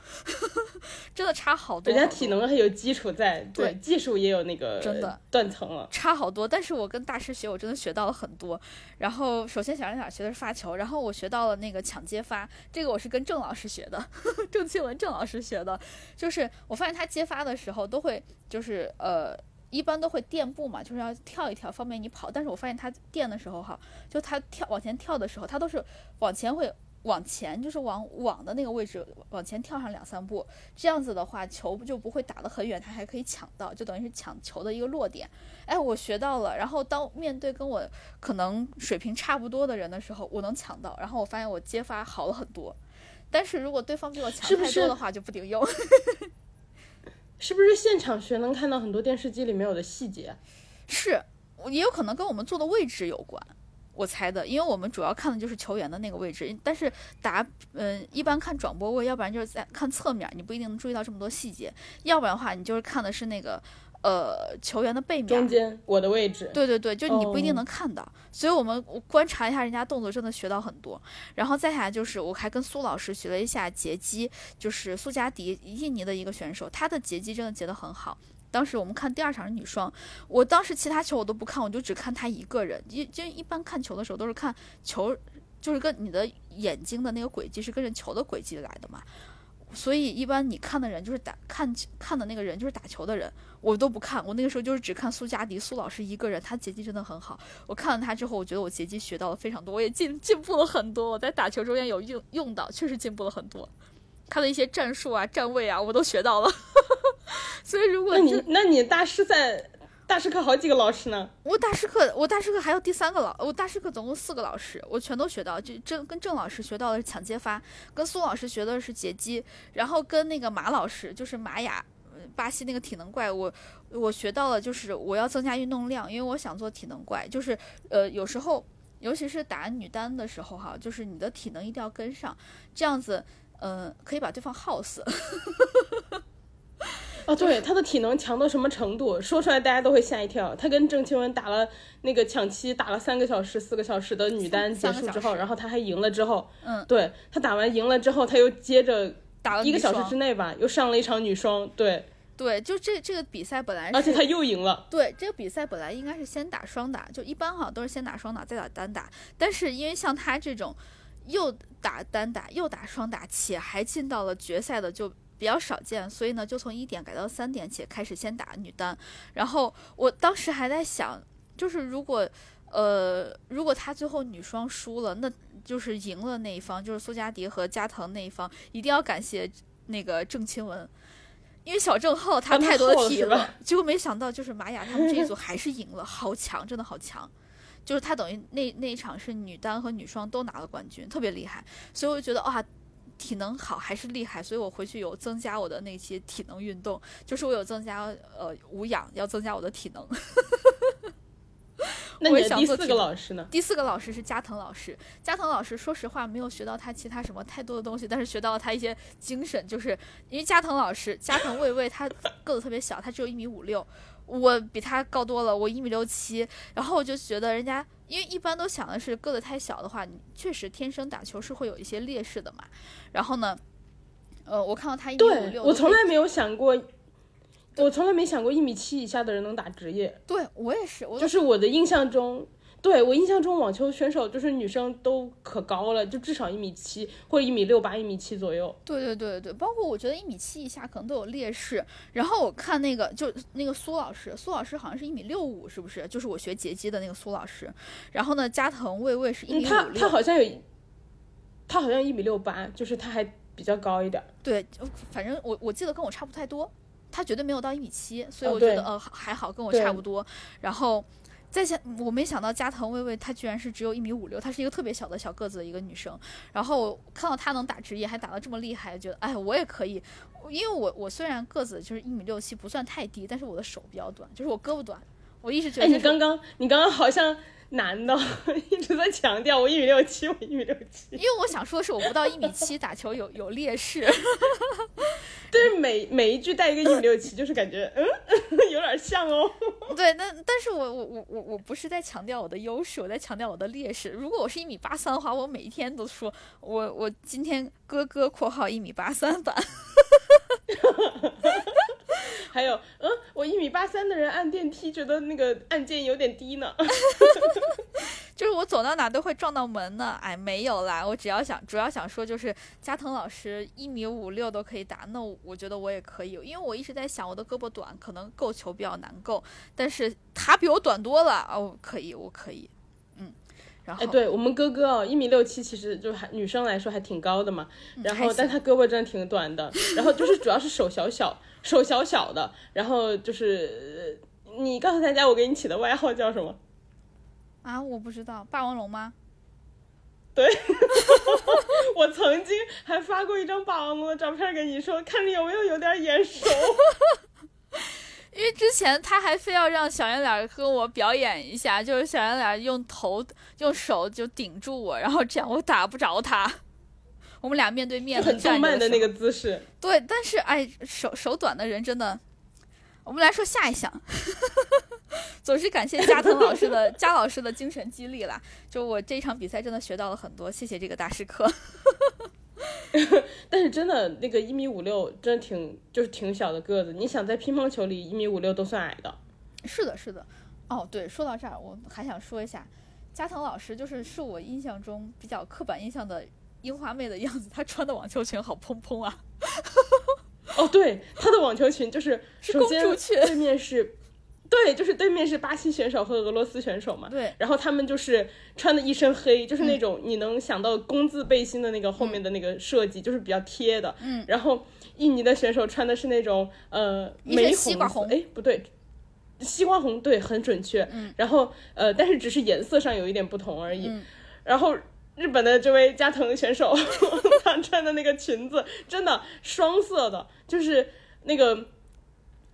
真的差好多。人家体能还有基础在，对，技术也有那个真的断层了，差好多。但是我跟大师学，我真的学到了很多。然后首先想让。学的是发球，然后我学到了那个抢接发，这个我是跟郑老师学的，郑钦文郑老师学的，就是我发现他接发的时候都会，就是呃，一般都会垫步嘛，就是要跳一跳，方便你跑。但是我发现他垫的时候哈，就他跳往前跳的时候，他都是往前会。往前就是往网的那个位置往前跳上两三步，这样子的话球就不会打得很远，他还可以抢到，就等于是抢球的一个落点。哎，我学到了。然后当面对跟我可能水平差不多的人的时候，我能抢到。然后我发现我接发好了很多。但是如果对方比我强太多的话，就不顶用。是不是现场学能看到很多电视机里没有的细节？是，也有可能跟我们坐的位置有关。我猜的，因为我们主要看的就是球员的那个位置，但是打，嗯，一般看转播位，要不然就是在看侧面，你不一定能注意到这么多细节，要不然的话，你就是看的是那个，呃，球员的背面，中间我的位置，对对对，就你不一定能看到，所以我们观察一下人家动作，真的学到很多。然后再下来就是，我还跟苏老师学了一下截击，就是苏加迪，印尼的一个选手，他的截击真的截得很好。当时我们看第二场是女双，我当时其他球我都不看，我就只看他一个人。一就一般看球的时候都是看球，就是跟你的眼睛的那个轨迹是跟着球的轨迹来的嘛。所以一般你看的人就是打看看的那个人就是打球的人，我都不看。我那个时候就是只看苏嘉迪苏老师一个人，他截击真的很好。我看了他之后，我觉得我截击学到了非常多，我也进进步了很多。我在打球中间有用用到，确实进步了很多。他的一些战术啊、站位啊，我都学到了。所以，如果那你那你大师赛大师课好几个老师呢？我大师课我大师课还有第三个老，我大师课总共四个老师，我全都学到。就郑跟郑老师学到的是抢接发，跟苏老师学的是截击，然后跟那个马老师就是玛雅，巴西那个体能怪，我我学到了就是我要增加运动量，因为我想做体能怪，就是呃有时候尤其是打女单的时候哈，就是你的体能一定要跟上，这样子嗯可以把对方耗死。啊，对，他的体能强到什么程度？说出来大家都会吓一跳。他跟郑钦文打了那个抢七，打了三个小时、四个小时的女单结束之后，然后他还赢了之后，嗯，对他打完赢了之后，他又接着打了一个小时之内吧，又上了一场女双。对，对，就这这个比赛本来，而且他又赢了。对，这个比赛本来应该是先打双打，就一般哈都是先打双打再打单打，但是因为像他这种又打单打又打双打，且还进到了决赛的就。比较少见，所以呢，就从一点改到三点且，开始先打女单。然后我当时还在想，就是如果，呃，如果他最后女双输了，那就是赢了那一方，就是苏嘉迪和加藤那一方，一定要感谢那个郑钦文，因为小郑浩他太多。结果没想到，就是玛雅他们这一组还是赢了，好强，真的好强。就是他等于那那一场是女单和女双都拿了冠军，特别厉害。所以我就觉得哇。体能好还是厉害，所以我回去有增加我的那些体能运动，就是我有增加呃无氧，要增加我的体能。那你第四个老师呢？第四个老师是加藤老师。加藤老师说实话没有学到他其他什么太多的东西，但是学到了他一些精神，就是因为加藤老师加藤未未他个子特别小，他只有一米五六，我比他高多了，我一米六七，然后我就觉得人家。因为一般都想的是个子太小的话，你确实天生打球是会有一些劣势的嘛。然后呢，呃，我看到他一米五六，我从来没有想过，我从来没想过一米七以下的人能打职业。对我也是，就是我的印象中。对我印象中，网球选手就是女生都可高了，就至少一米七或者一米六八、一米七左右。对对对对，包括我觉得一米七以下可能都有劣势。然后我看那个就那个苏老师，苏老师好像是一米六五，是不是？就是我学截击的那个苏老师。然后呢，加藤卫卫是一米五六。他他好像有，他好像一米六八，就是他还。比较高一点。对，反正我我记得跟我差不太多，他绝对没有到一米七，所以我觉得、呃还好，跟我差不多。然后再想，我没想到加藤薇薇她居然是只有一米五六，她是一个特别小的小个子的一个女生。然后看到她能打职业，还打得这么厉害，觉得哎我也可以。因为我我虽然个子就是一米六七，不算太低，但是我的手比较短，就是我胳膊短。我一直觉得哎，你刚刚你刚刚好像男的一直在强调我一米六七，我一米六七，因为我想说的是，我不到一米七打球有 有劣势。但是每每一句带一个一米六七，就是感觉嗯 有点像哦。对，但但是我我我我我不是在强调我的优势，我在强调我的劣势。如果我是一米八三的话，我每一天都说我我今天哥哥（括号一米八三版 还有嗯，我一米八三的人按电梯觉得那个按键有点低呢。），就是我走到哪都会撞到门呢。哎，没有啦，我只要想主要想说就是加藤老师一米五六都可以打，那我觉得我也可以，因为我一直在想我的胳膊短，可能够球比较难够，但是他比我短多了哦，可以，我可以，嗯，然后哎，对我们哥哥哦，一米六七，其实就还女生来说还挺高的嘛。然后，但他胳膊真的挺短的。然后就是主要是手小小，手小小的。然后就是呃你告诉大家我给你起的外号叫什么？啊，我不知道霸王龙吗？对 我曾经还发过一张霸王龙的照片给你说，看着有没有有点眼熟。因为之前他还非要让小圆脸跟我表演一下，就是小圆脸用头用手就顶住我，然后这样我打不着他。我们俩面对面很动漫的那个个姿势。对，但是哎，手手短的人真的，我们来说下一项，总是感谢加藤老师的 加老师的精神激励啦。就我这一场比赛真的学到了很多，谢谢这个大师课。但是真的那个一米五六，真的挺就是挺小的个子。你想在乒乓球里一米五六都算矮的。是的，是的。哦，对，说到这儿，我还想说一下，加藤老师就是是我印象中比较刻板印象的樱花妹的样子，她穿的网球裙好蓬蓬啊，哦，对，她的网球裙就是 是首先公主裙对面是，对，就是对面是巴西选手和俄罗斯选手嘛。对，然后他们就是穿的一身黑，就是那种你能想到工字背心的那个后面的那个设计，就是比较贴的。嗯。然后印尼的选手穿的是那种呃玫红哎，不对。西瓜红对，很准确。嗯。然后呃，但是只是颜色上有一点不同而已。嗯然后日本的这位加藤选手，他穿的那个裙子真的双色的，就是那个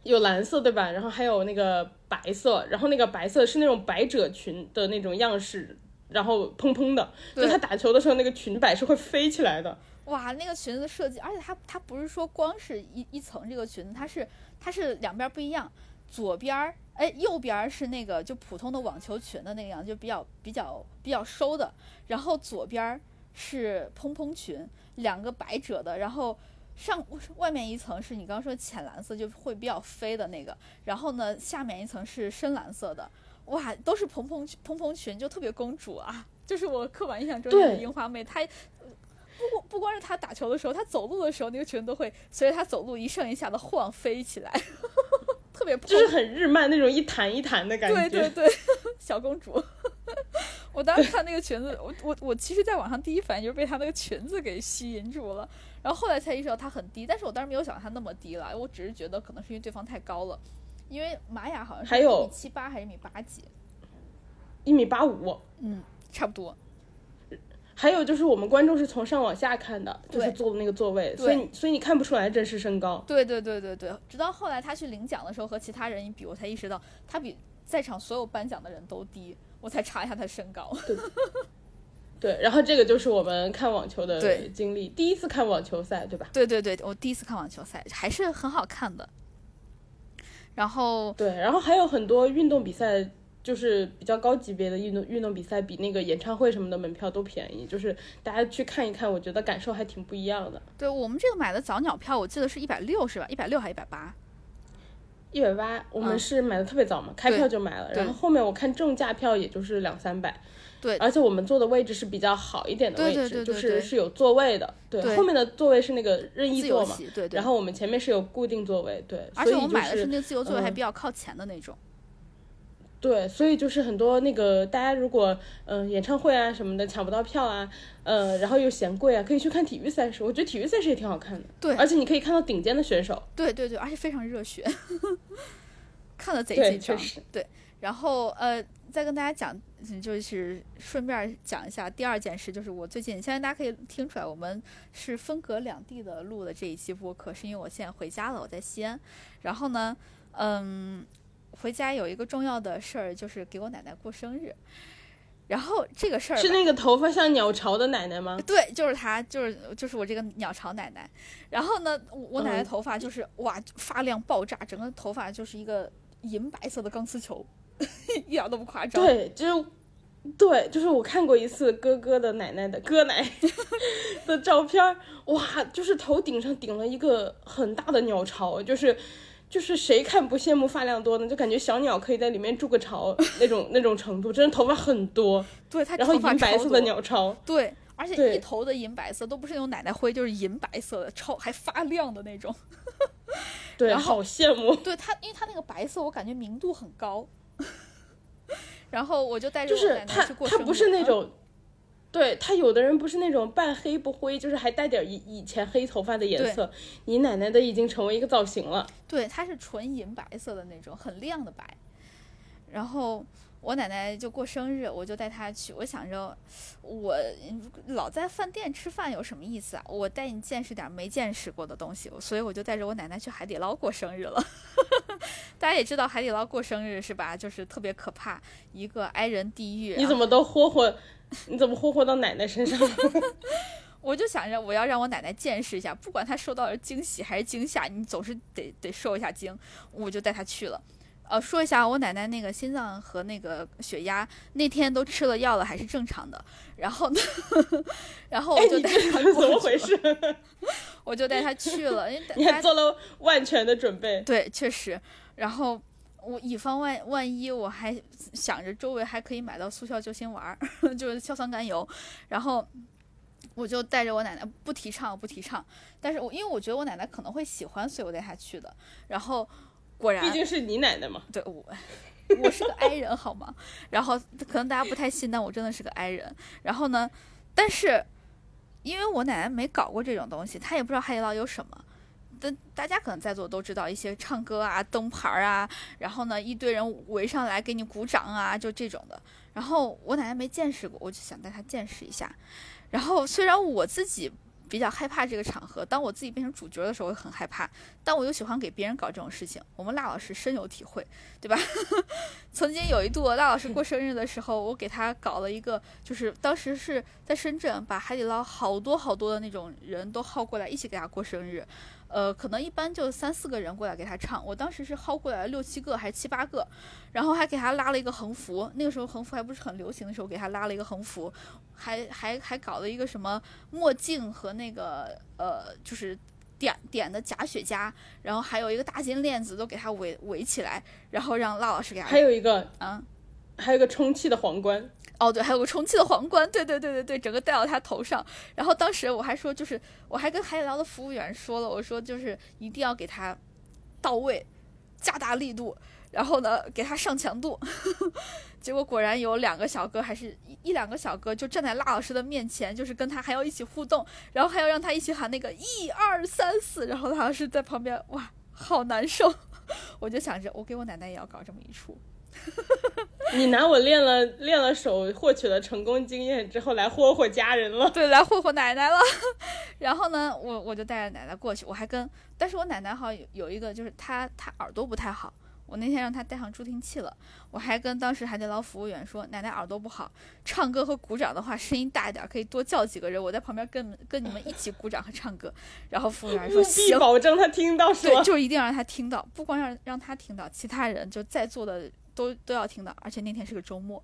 有蓝色对吧？然后还有那个白色，然后那个白色是那种百褶裙的那种样式，然后蓬蓬的，就对他打球的时候那个裙摆是会飞起来的。哇，那个裙子设计，而且它它不是说光是一一层这个裙子，它是它是两边不一样，左边儿哎右边儿是那个就普通的网球裙的那个样子，就比较比较比较收的，然后左边儿是蓬蓬裙，两个百褶的，然后上外面一层是你刚刚说浅蓝色，就会比较飞的那个，然后呢下面一层是深蓝色的，哇，都是蓬蓬蓬蓬裙，就特别公主啊，就是我刻板印象中的对樱花妹，她。不光不光是她打球的时候，她走路的时候，那个裙子都会随着她走路一上一下的晃飞起来，特别蓬就是很日漫那种一弹一弹的感觉。对对对，小公主。我当时看那个裙子，我我我其实在网上第一反应就是被她那个裙子给吸引住了，然后后来才意识到她很低，但是我当时没有想到她那么低了，我只是觉得可能是因为对方太高了，因为玛雅好像是一还有米七八还是一米八几，一米八五。嗯，差不多。还有就是我们观众是从上往下看的，就是坐的那个座位，所以所以你看不出来真实身高。对对对对对，直到后来他去领奖的时候和其他人一比，我才意识到他比在场所有颁奖的人都低，我才查一下他身高。对，然后这个就是我们看网球的对经历，第一次看网球赛，对吧？对对对，我第一次看网球赛还是很好看的。然后对，然后还有很多运动比赛，就是比较高级别的运动运动比赛，比那个演唱会什么的门票都便宜，就是大家去看一看，我觉得感受还挺不一样的。对我们这个买的早鸟票，我记得是一百六是吧？一百六还一百八？一百八，我们嗯是买的特别早嘛，开票就买了，然后后面我看正价票也就是两三百。对而且我们坐的位置是比较好一点的位置，对对对就是是有座位的。对，对后面的座位是那个任意座嘛，席，对对。然后我们前面是有固定座位，对，而且我买的是是那个自由座位，还嗯比较靠前的那种。对，所以就是很多那个大家如果嗯演唱会啊什么的抢不到票啊，呃，然后又嫌贵啊，可以去看体育赛事。我觉得体育赛事也挺好看的。对，而且你可以看到顶尖的选手。对对对，而且非常热血，看了贼紧张。对，然后呃，再跟大家讲，就是顺便讲一下第二件事，就是我最近，现在大家可以听出来，我们是分隔两地的录的这一期播客，是因为我现在回家了，我在西安。然后呢，嗯。回家有一个重要的事儿，就是给我奶奶过生日。然后这个事儿是那个头发像鸟巢的奶奶吗？对，就是她，就是就是我这个鸟巢奶奶。然后呢，我奶奶头发就是哇发量爆炸，整个头发就是一个银白色的钢丝球，一点都不夸张。对，就是对，就是我看过一次哥哥的奶奶的哥奶 的照片，哇，就是头顶上顶了一个很大的鸟巢，就是。就是谁看不羡慕发量多呢？就感觉小鸟可以在里面筑个巢 那种那种程度，真的头发很多。对，它然后银白色的鸟巢。对，而且一头的银白色，都不是那种奶奶灰，就是银白色的，超还发亮的那种。对，好羡慕。对它，因为它那个白色，我感觉明度很高。然后我就带着我奶奶去过生日。它不是那种。对他，有的人不是那种半黑不灰，就是还带点以以前黑头发的颜色。你奶奶的已经成为一个造型了。对，它是纯银白色的那种，很亮的白。然后我奶奶就过生日，我就带她去。我想着，我老在饭店吃饭有什么意思啊？我带你见识点没见识过的东西。所以我就带着我奶奶去海底捞过生日了。大家也知道海底捞过生日是吧？就是特别可怕，一个挨人地狱。你怎么都霍霍？你怎么霍霍到奶奶身上了？我就想着我要让我奶奶见识一下，不管她受到了惊喜还是惊吓，你总是得得受一下惊。我就带她去了。呃，说一下我奶奶那个心脏和那个血压那天都吃了药了，还是正常的。然后呢，然后我就带她怎么回事？我就带她去了。因为你还做了万全的准备。对，确实。然后。我以防万万一，我还想着周围还可以买到速效救心丸，就是硝酸甘油，然后我就带着我奶奶，不提倡不提倡，但是我因为我觉得我奶奶可能会喜欢，所以我带她去的。然后果然，毕竟是你奶奶嘛，对我我是个 I 人好吗？然后可能大家不太信，但我真的是个 I 人。然后呢，但是因为我奶奶没搞过这种东西，她也不知道海底捞有什么。大大家可能在座都知道一些唱歌啊、灯牌啊，然后呢一堆人围上来给你鼓掌啊，就这种的。然后我奶奶没见识过，我就想带她见识一下。然后虽然我自己比较害怕这个场合，当我自己变成主角的时候，我很害怕，但我又喜欢给别人搞这种事情。我们辣老师深有体会，对吧？曾经有一度辣老师过生日的时候，我给他搞了一个，就是当时是在深圳，把海底捞好多好多的那种人都薅过来一起给他过生日。呃，可能一般就三四个人过来给他唱，我当时是薅过来了六七个还是七八个，然后还给他拉了一个横幅，那个时候横幅还不是很流行的时候，给他拉了一个横幅，还还还搞了一个什么墨镜和那个呃，就是点点的假雪茄，然后还有一个大金链子都给他围围起来，然后让辣老师给他，还有一个啊，还有一个充气的皇冠。哦，对，还有个充气的皇冠，对对对对对，整个戴到他头上。然后当时我还说，就是我还跟海底捞的服务员说了，我说就是一定要给他到位，加大力度，然后呢给他上强度。结果果然有两个小哥，还是一一两个小哥就站在辣老师的面前，就是跟他还要一起互动，然后还要让他一起喊那个一二三四，然后辣老师在旁边，哇，好难受。我就想着，我给我奶奶也要搞这么一出。你拿我练了练了手，获取了成功经验之后，来霍霍家人了。对，来霍霍奶奶了。然后呢，我我就带着奶奶过去，我还跟，但是我奶奶好有有一个，就是她她耳朵不太好，我那天让她带上助听器了。我还跟当时海底捞服务员说，奶奶耳朵不好，唱歌和鼓掌的话声音大一点，可以多叫几个人，我在旁边跟跟你们一起鼓掌和唱歌。然后服务员说行，保证他听到，是对，就一定要让他听到，不光让让他听到，其他人就在座的。都都要听到，而且那天是个周末，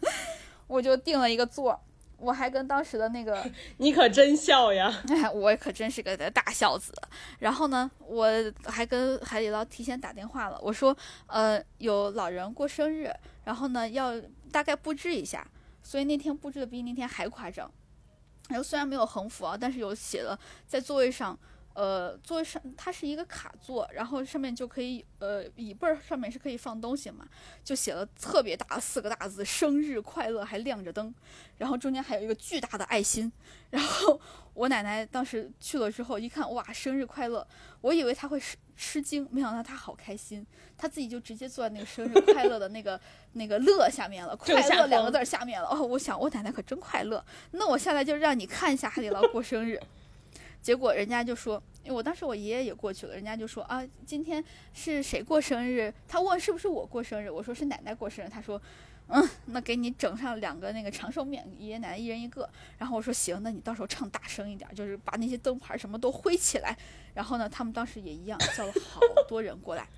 我就订了一个座，我还跟当时的那个 你可真笑呀，我可真是个大孝子。然后呢，我还跟海底捞提前打电话了，我说，呃，有老人过生日，然后呢要大概布置一下，所以那天布置的比那天还夸张。然后虽然没有横幅啊，但是有写了在座位上。呃，座位上它是一个卡座，然后上面就可以，呃，椅背儿上面是可以放东西嘛，就写了特别大的四个大字“生日快乐”，还亮着灯，然后中间还有一个巨大的爱心。然后我奶奶当时去了之后一看，哇，生日快乐！我以为她会吃吃惊，没想到她好开心，她自己就直接坐在那个生日快乐的那个那个乐下面了，快乐两个字下面了。哦，我想我奶奶可真快乐，那我下来就让你看一下海底捞过生日。结果人家就说，因为我当时我爷爷也过去了，人家就说啊，今天是谁过生日？他问是不是我过生日，我说是奶奶过生日。他说，嗯，那给你整上两个那个长寿面，爷爷奶奶一人一个。然后我说行，那你到时候唱大声一点，就是把那些灯牌什么都挥起来。然后呢，他们当时也一样，叫了好多人过来，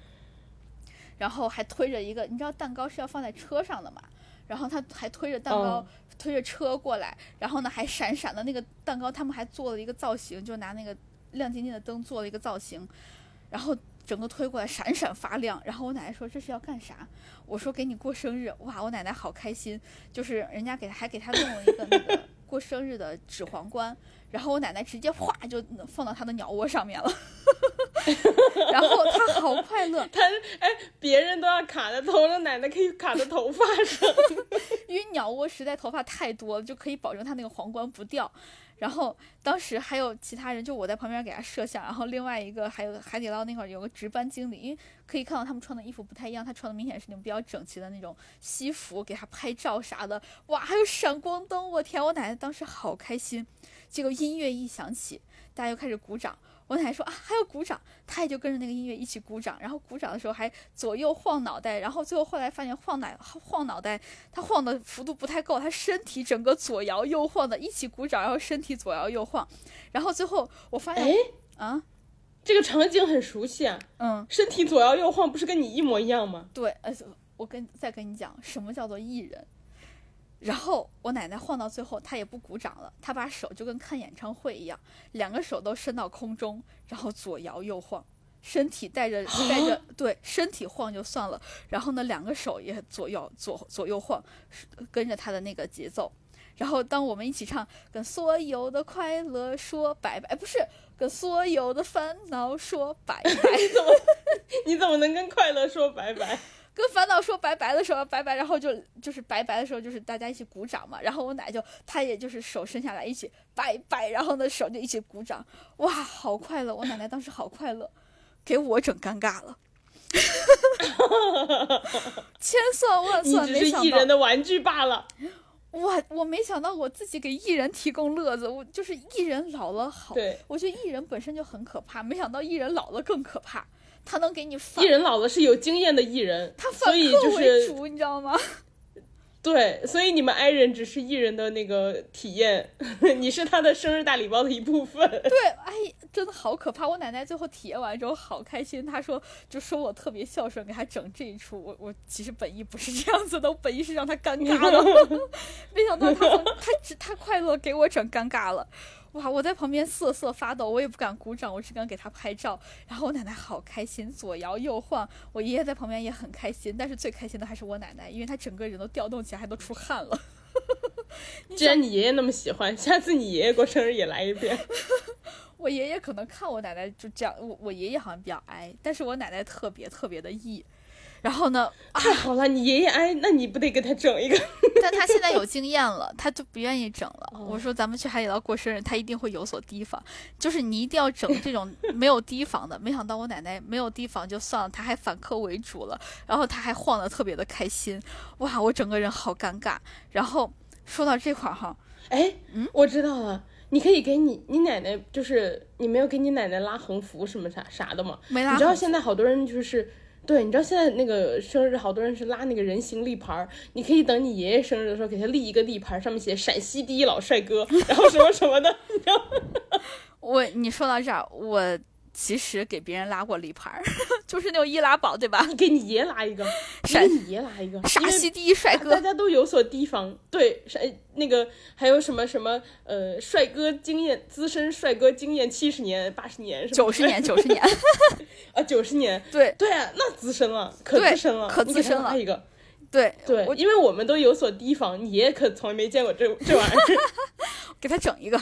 然后还推着一个，你知道蛋糕是要放在车上的嘛？然后他还推着蛋糕。推着车过来，然后呢还闪闪的那个蛋糕，他们还做了一个造型，就拿那个亮晶晶的灯做了一个造型，然后整个推过来闪闪发亮。然后我奶奶说这是要干啥？我说给你过生日。哇，我奶奶好开心，就是人家给他还给他弄了一个那个过生日的纸皇冠。然后我奶奶直接哗就放到他的鸟窝上面了，然后他好快乐。他哎，别人都要卡在头上，奶奶可以卡在头发上，因为鸟窝实在头发太多了，就可以保证他那个皇冠不掉。然后当时还有其他人，就我在旁边给他摄像，然后另外一个还有海底捞那块有个值班经理，因为可以看到他们穿的衣服不太一样，他穿的明显是那种比较整齐的那种西服，给他拍照啥的。哇，还有闪光灯，我天，我奶奶当时好开心。结果音乐一响起，大家又开始鼓掌。我奶奶说啊，还要鼓掌，她也就跟着那个音乐一起鼓掌。然后鼓掌的时候还左右晃脑袋。然后最后后来发现晃脑晃脑袋，她晃的幅度不太够，她身体整个左摇右晃的，一起鼓掌，然后身体左摇右晃。然后最后我发现，哎啊，这个场景很熟悉啊。嗯，身体左摇右晃，不是跟你一模一样吗？对，呃，我跟再跟你讲，什么叫做艺人。然后我奶奶晃到最后，她也不鼓掌了，她把手就跟看演唱会一样，两个手都伸到空中，然后左摇右晃，身体带着带着对身体晃就算了，然后呢两个手也左右左左右晃，跟着她的那个节奏。然后当我们一起唱，跟所有的快乐说拜拜，不是跟所有的烦恼说拜拜，你怎么你怎么能跟快乐说拜拜？跟烦恼说拜拜的时候，拜拜，然后就就是拜拜的时候，就是大家一起鼓掌嘛。然后我奶就，她也就是手伸下来一起拜拜，然后呢手就一起鼓掌，哇，好快乐！我奶奶当时好快乐，给我整尴尬了。千算万算，你只是艺人的玩具罢了。我，我没想到我自己给艺人提供乐子，我就是艺人老了好。对，我觉得艺人本身就很可怕，没想到艺人老了更可怕。他能给你艺人老了是有经验的艺人，他所以就是你知道吗？对，所以你们 i 人只是艺人的那个体验，你是他的生日大礼包的一部分。对，哎，真的好可怕！我奶奶最后体验完之后好开心，她说就说我特别孝顺，给她整这一出。我我其实本意不是这样子的，我本意是让她尴尬的，没想到她她只她快乐，给我整尴尬了。哇！我在旁边瑟瑟发抖，我也不敢鼓掌，我只敢给他拍照。然后我奶奶好开心，左摇右晃。我爷爷在旁边也很开心，但是最开心的还是我奶奶，因为她整个人都调动起来，还都出汗了。既然你爷爷那么喜欢，下次你爷爷过生日也来一遍。我爷爷可能看我奶奶就这样，我我爷爷好像比较矮，但是我奶奶特别特别的 E。然后呢？太好了，你爷爷哎，那你不得给他整一个？但他现在有经验了，他就不愿意整了。我说咱们去海底捞过生日，他一定会有所提防。就是你一定要整这种没有提防的。没想到我奶奶没有提防就算了，他还反客为主了。然后他还晃得特别的开心，哇，我整个人好尴尬。然后说到这块儿哈，哎，嗯，我知道了，你可以给你你奶奶，就是你没有给你奶奶拉横幅什么啥啥的吗？没拉。你知道现在好多人就是。对，你知道现在那个生日，好多人是拉那个人形立牌儿。你可以等你爷爷生日的时候，给他立一个立牌，上面写“陕西第一老帅哥”，然后什么什么的。我，你说到这儿，我。其实给别人拉过立牌，就是那种易拉宝，对吧？你给你爷拉一个，给你爷拉一个，陕西第一帅哥，大家都有所提防。对，陕那个还有什么什么呃，帅哥经验资深帅哥经验七十年八十年九十年 九十年啊九十年，对对啊，那资深了，可资深了，可资深了。一个，对对，因为我们都有所提防，你爷爷可从来没见过这这玩意儿，给他整一个。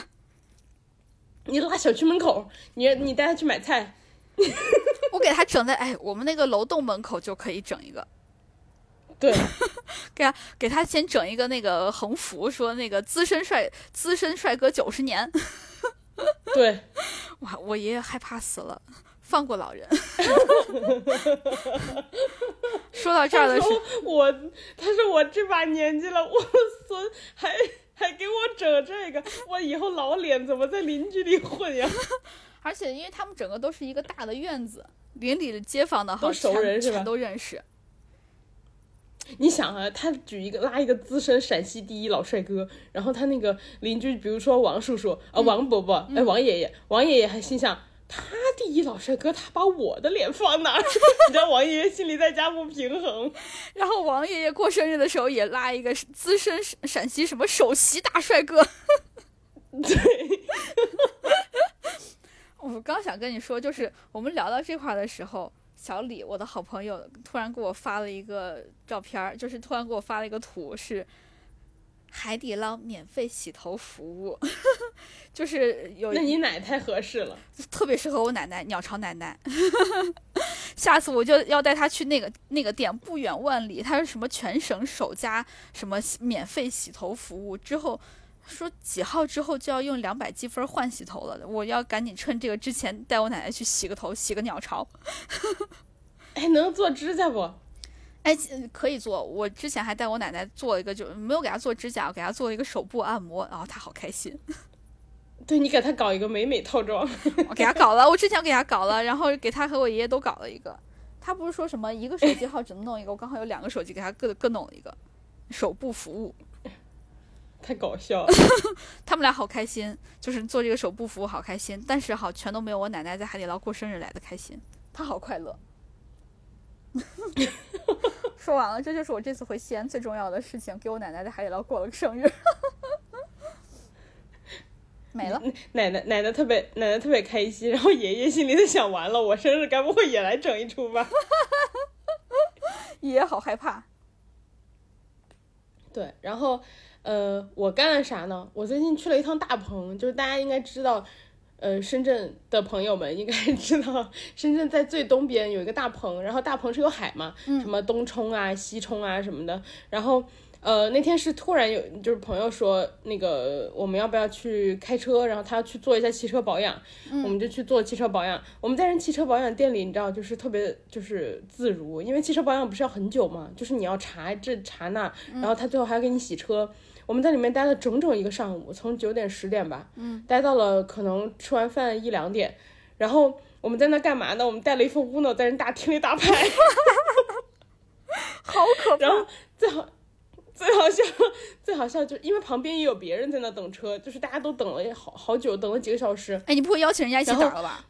你拉小区门口，你你带他去买菜，我给他整在哎，我们那个楼栋门口就可以整一个。对，给他给他先整一个那个横幅，说那个资深帅资深帅哥九十年。对，哇，我爷爷害怕死了，放过老人。说到这儿的时候，我他说我这把年纪了，我孙还还给我整这个，我以后老脸怎么在邻居里混呀？而且因为他们整个都是一个大的院子，邻里的街坊的都熟人是吧？都认识。你想啊，他举一个拉一个资深陕西第一老帅哥，然后他那个邻居，比如说王叔叔啊，王伯伯，哎，王爷爷，王爷爷还心想，他第一老帅哥，他把我的脸放哪？你知道王爷爷心里在家不平衡。然后王爷爷过生日的时候也拉一个资深陕西什么首席大帅哥。对。我刚想跟你说，就是我们聊到这块的时候。小李，我的好朋友，突然给我发了一个照片儿，就是突然给我发了一个图，是海底捞免费洗头服务，就是有。那你奶太合适了，特别适合我奶奶，鸟巢奶奶。下次我就要带她去那个那个店，不远万里，它是什么全省首家什么免费洗头服务，之后。说几号之后就要用两百积分换洗头了，我要赶紧趁这个之前带我奶奶去洗个头，洗个鸟巢。哎，能做指甲不？哎，可以做。我之前还带我奶奶做一个，就没有给她做指甲，我给她做了一个手部按摩，然后她好开心。对你给她搞一个美美套装，我给她搞了。我之前给她搞了，然后给她和我爷爷都搞了一个。她不是说什么一个手机号只能弄一个，我刚好有两个手机，给她各各弄了一个手部服务。太搞笑了，他们俩好开心，就是做这个手部服务好开心，但是好全都没有我奶奶在海底捞过生日来的开心，她好快乐。说完了，这就是我这次回西安最重要的事情，给我奶奶在海底捞过了个生日，没了。奶奶奶奶特别奶奶特别开心，然后爷爷心里在想，完了，我生日该不会也来整一出吧？爷爷好害怕。对，然后。呃，我干了啥呢？我最近去了一趟大棚，就是大家应该知道，呃，深圳的朋友们应该 知道，深圳在最东边有一个大棚，然后大棚是有海嘛，什么东冲啊、西冲啊什么的，然后。呃，那天是突然有，就是朋友说那个我们要不要去开车，然后他要去做一下汽车保养，我们就去做汽车保养。我们在人汽车保养店里，你知道，就是特别就是自如，因为汽车保养不是要很久嘛，就是你要查这查那，然后他最后还要给你洗车。我们在里面待了整整一个上午，从九点十点吧，嗯，待到了可能吃完饭一两点。然后我们在那干嘛呢？我们带了一副 Uno 在人大厅里打牌，好可怕。然后最好。最好笑，最好笑，就因为旁边也有别人在那等车，就是大家都等了好好久，等了几个小时。哎，你不会邀请人家一起打了吧？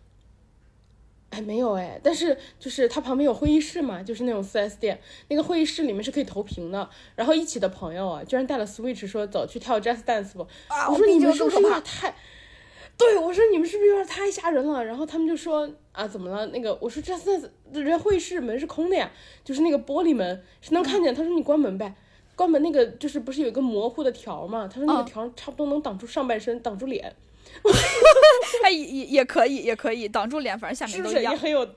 哎，没有哎，但是就是他旁边有会议室嘛，就是那种四 S 店，那个会议室里面是可以投屏的。然后一起的朋友啊，居然带了 Switch 说走去跳 Just Dance 不？我说你们是不是有点太……对我说你们是不是有点太吓人了？然后他们就说啊，怎么了？那个我说 Just Dance 人家会议室门是空的呀，就是那个玻璃门是能看见。他说你关门呗。关门那个就是不是有一个模糊的条嘛？他说那个条差不多能挡住上半身，挡住脸。哎，也也也可以，也可以挡住脸，反正下面都一样。也很有，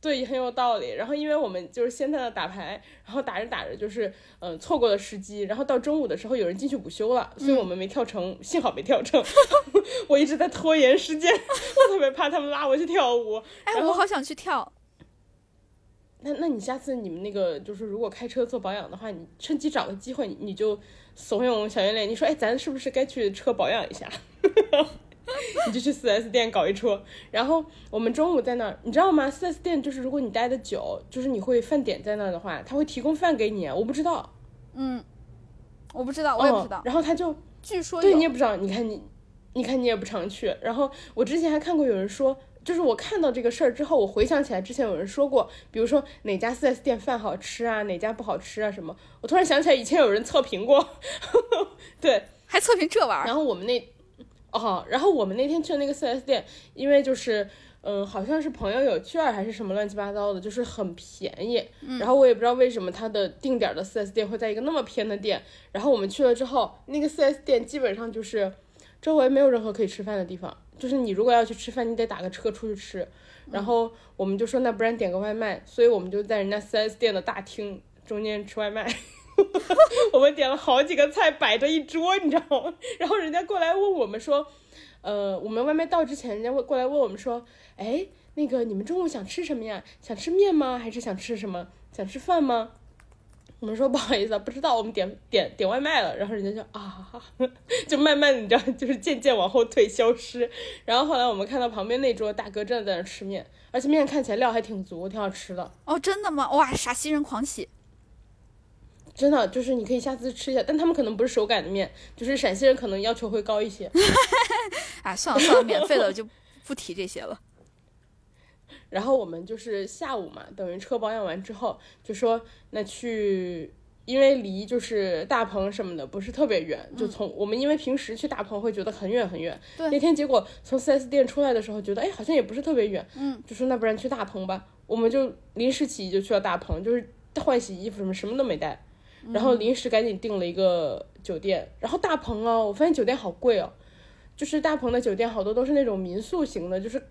对，也很有道理。然后因为我们就是先在那打牌，然后打着打着就是嗯错过了时机，然后到中午的时候有人进去补休了，所以我们没跳成，幸好没跳成。我一直在拖延时间，我特别怕他们拉我去跳舞。哎，我好想去跳。那那你下次你们那个就是如果开车做保养的话，你趁机找个机会，你你就怂恿小圆脸，你说哎，咱是不是该去车保养一下？你就去四 S 店搞一出。然后我们中午在那儿，你知道吗？四 S 店就是如果你待的久，就是你会饭点在那儿的话，他会提供饭给你。我不知道，嗯，我不知道，我也不知道。然后他就据说对你也不知道，你看你，你看你也不常去。然后我之前还看过有人说。就是我看到这个事儿之后，我回想起来之前有人说过，比如说哪家 4S 店饭好吃啊，哪家不好吃啊什么。我突然想起来以前有人测评过，对，还测评这玩意儿。然后我们那，哦，然后我们那天去的那个 4S 店，因为就是，嗯，好像是朋友有券还是什么乱七八糟的，就是很便宜。然后我也不知道为什么他的定点的 4S 店会在一个那么偏的店。然后我们去了之后，那个 4S 店基本上就是周围没有任何可以吃饭的地方。就是你如果要去吃饭，你得打个车出去吃。然后我们就说，那不然点个外卖。所以我们就在人家 4S 店的大厅中间吃外卖。我们点了好几个菜，摆着一桌，你知道吗？然后人家过来问我们说，呃，我们外卖到之前，人家会过来问我们说，哎，那个你们中午想吃什么呀？想吃面吗？还是想吃什么？想吃饭吗？我们说不好意思啊，不知道，我们点点点外卖了。然后人家就啊，就慢慢的，你知道，就是渐渐往后退，消失。然后后来我们看到旁边那桌大哥真的在那吃面，而且面看起来料还挺足，挺好吃的。哦，真的吗？哇，陕西人狂喜。真的就是你可以下次吃一下，但他们可能不是手擀的面，就是陕西人可能要求会高一些。哎，算了算了，免费的就不提这些了。然后我们就是下午嘛，等于车保养完之后，就说那去，因为离就是大棚什么的不是特别远，就从我们因为平时去大棚会觉得很远很远，对，那天结果从 4S 店出来的时候觉得哎好像也不是特别远，嗯，就说那不然去大棚吧，我们就临时起意就去了大棚，就是换洗衣服什么什么都没带，然后临时赶紧订了一个酒店，然后大棚哦，我发现酒店好贵哦，就是大棚的酒店好多都是那种民宿型的，就是。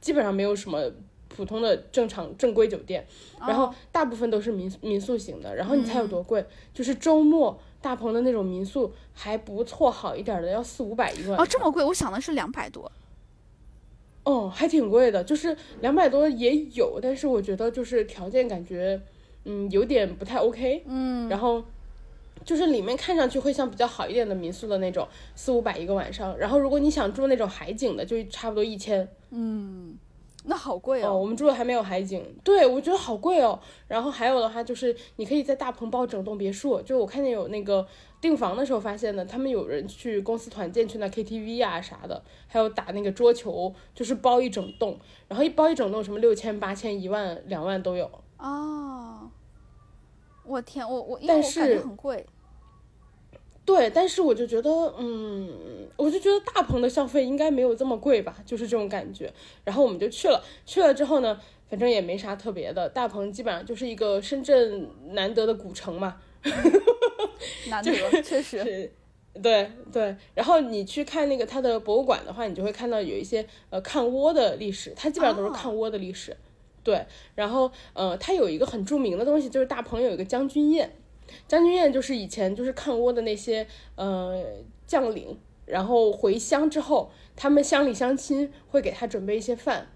基本上没有什么普通的正常正规酒店，然后大部分都是民民宿型的。然后你猜有多贵？就是周末大棚的那种民宿还不错，好一点的要四五百一晚。哦，这么贵？我想的是两百多。哦，还挺贵的，就是两百多也有，但是我觉得就是条件感觉，嗯，有点不太 OK。嗯。然后就是里面看上去会像比较好一点的民宿的那种，四五百一个晚上。然后如果你想住那种海景的，就差不多一千。嗯，那好贵哦。我们住的还没有海景，对我觉得好贵哦。然后还有的话就是，你可以在大棚包整栋别墅。就我看见有那个订房的时候发现的，他们有人去公司团建去那 KTV 啊啥的，还有打那个桌球，就是包一整栋，然后一包一整栋什么六千、八千、一万、两万都有。哦，我天，我我但是感觉很贵。对，但是我就觉得，嗯，我就觉得大鹏的消费应该没有这么贵吧，就是这种感觉。然后我们就去了，去了之后呢，反正也没啥特别的，大鹏基本上就是一个深圳难得的古城嘛，难得，确实，对对。然后你去看那个它的博物馆的话，你就会看到有一些呃抗倭的历史，它基本上都是抗倭的历史。对，然后呃，他有一个很著名的东西，就是大鹏有一个将军宴。将军宴就是以前就是抗倭的那些呃将领，然后回乡之后，他们乡里乡亲会给他准备一些饭，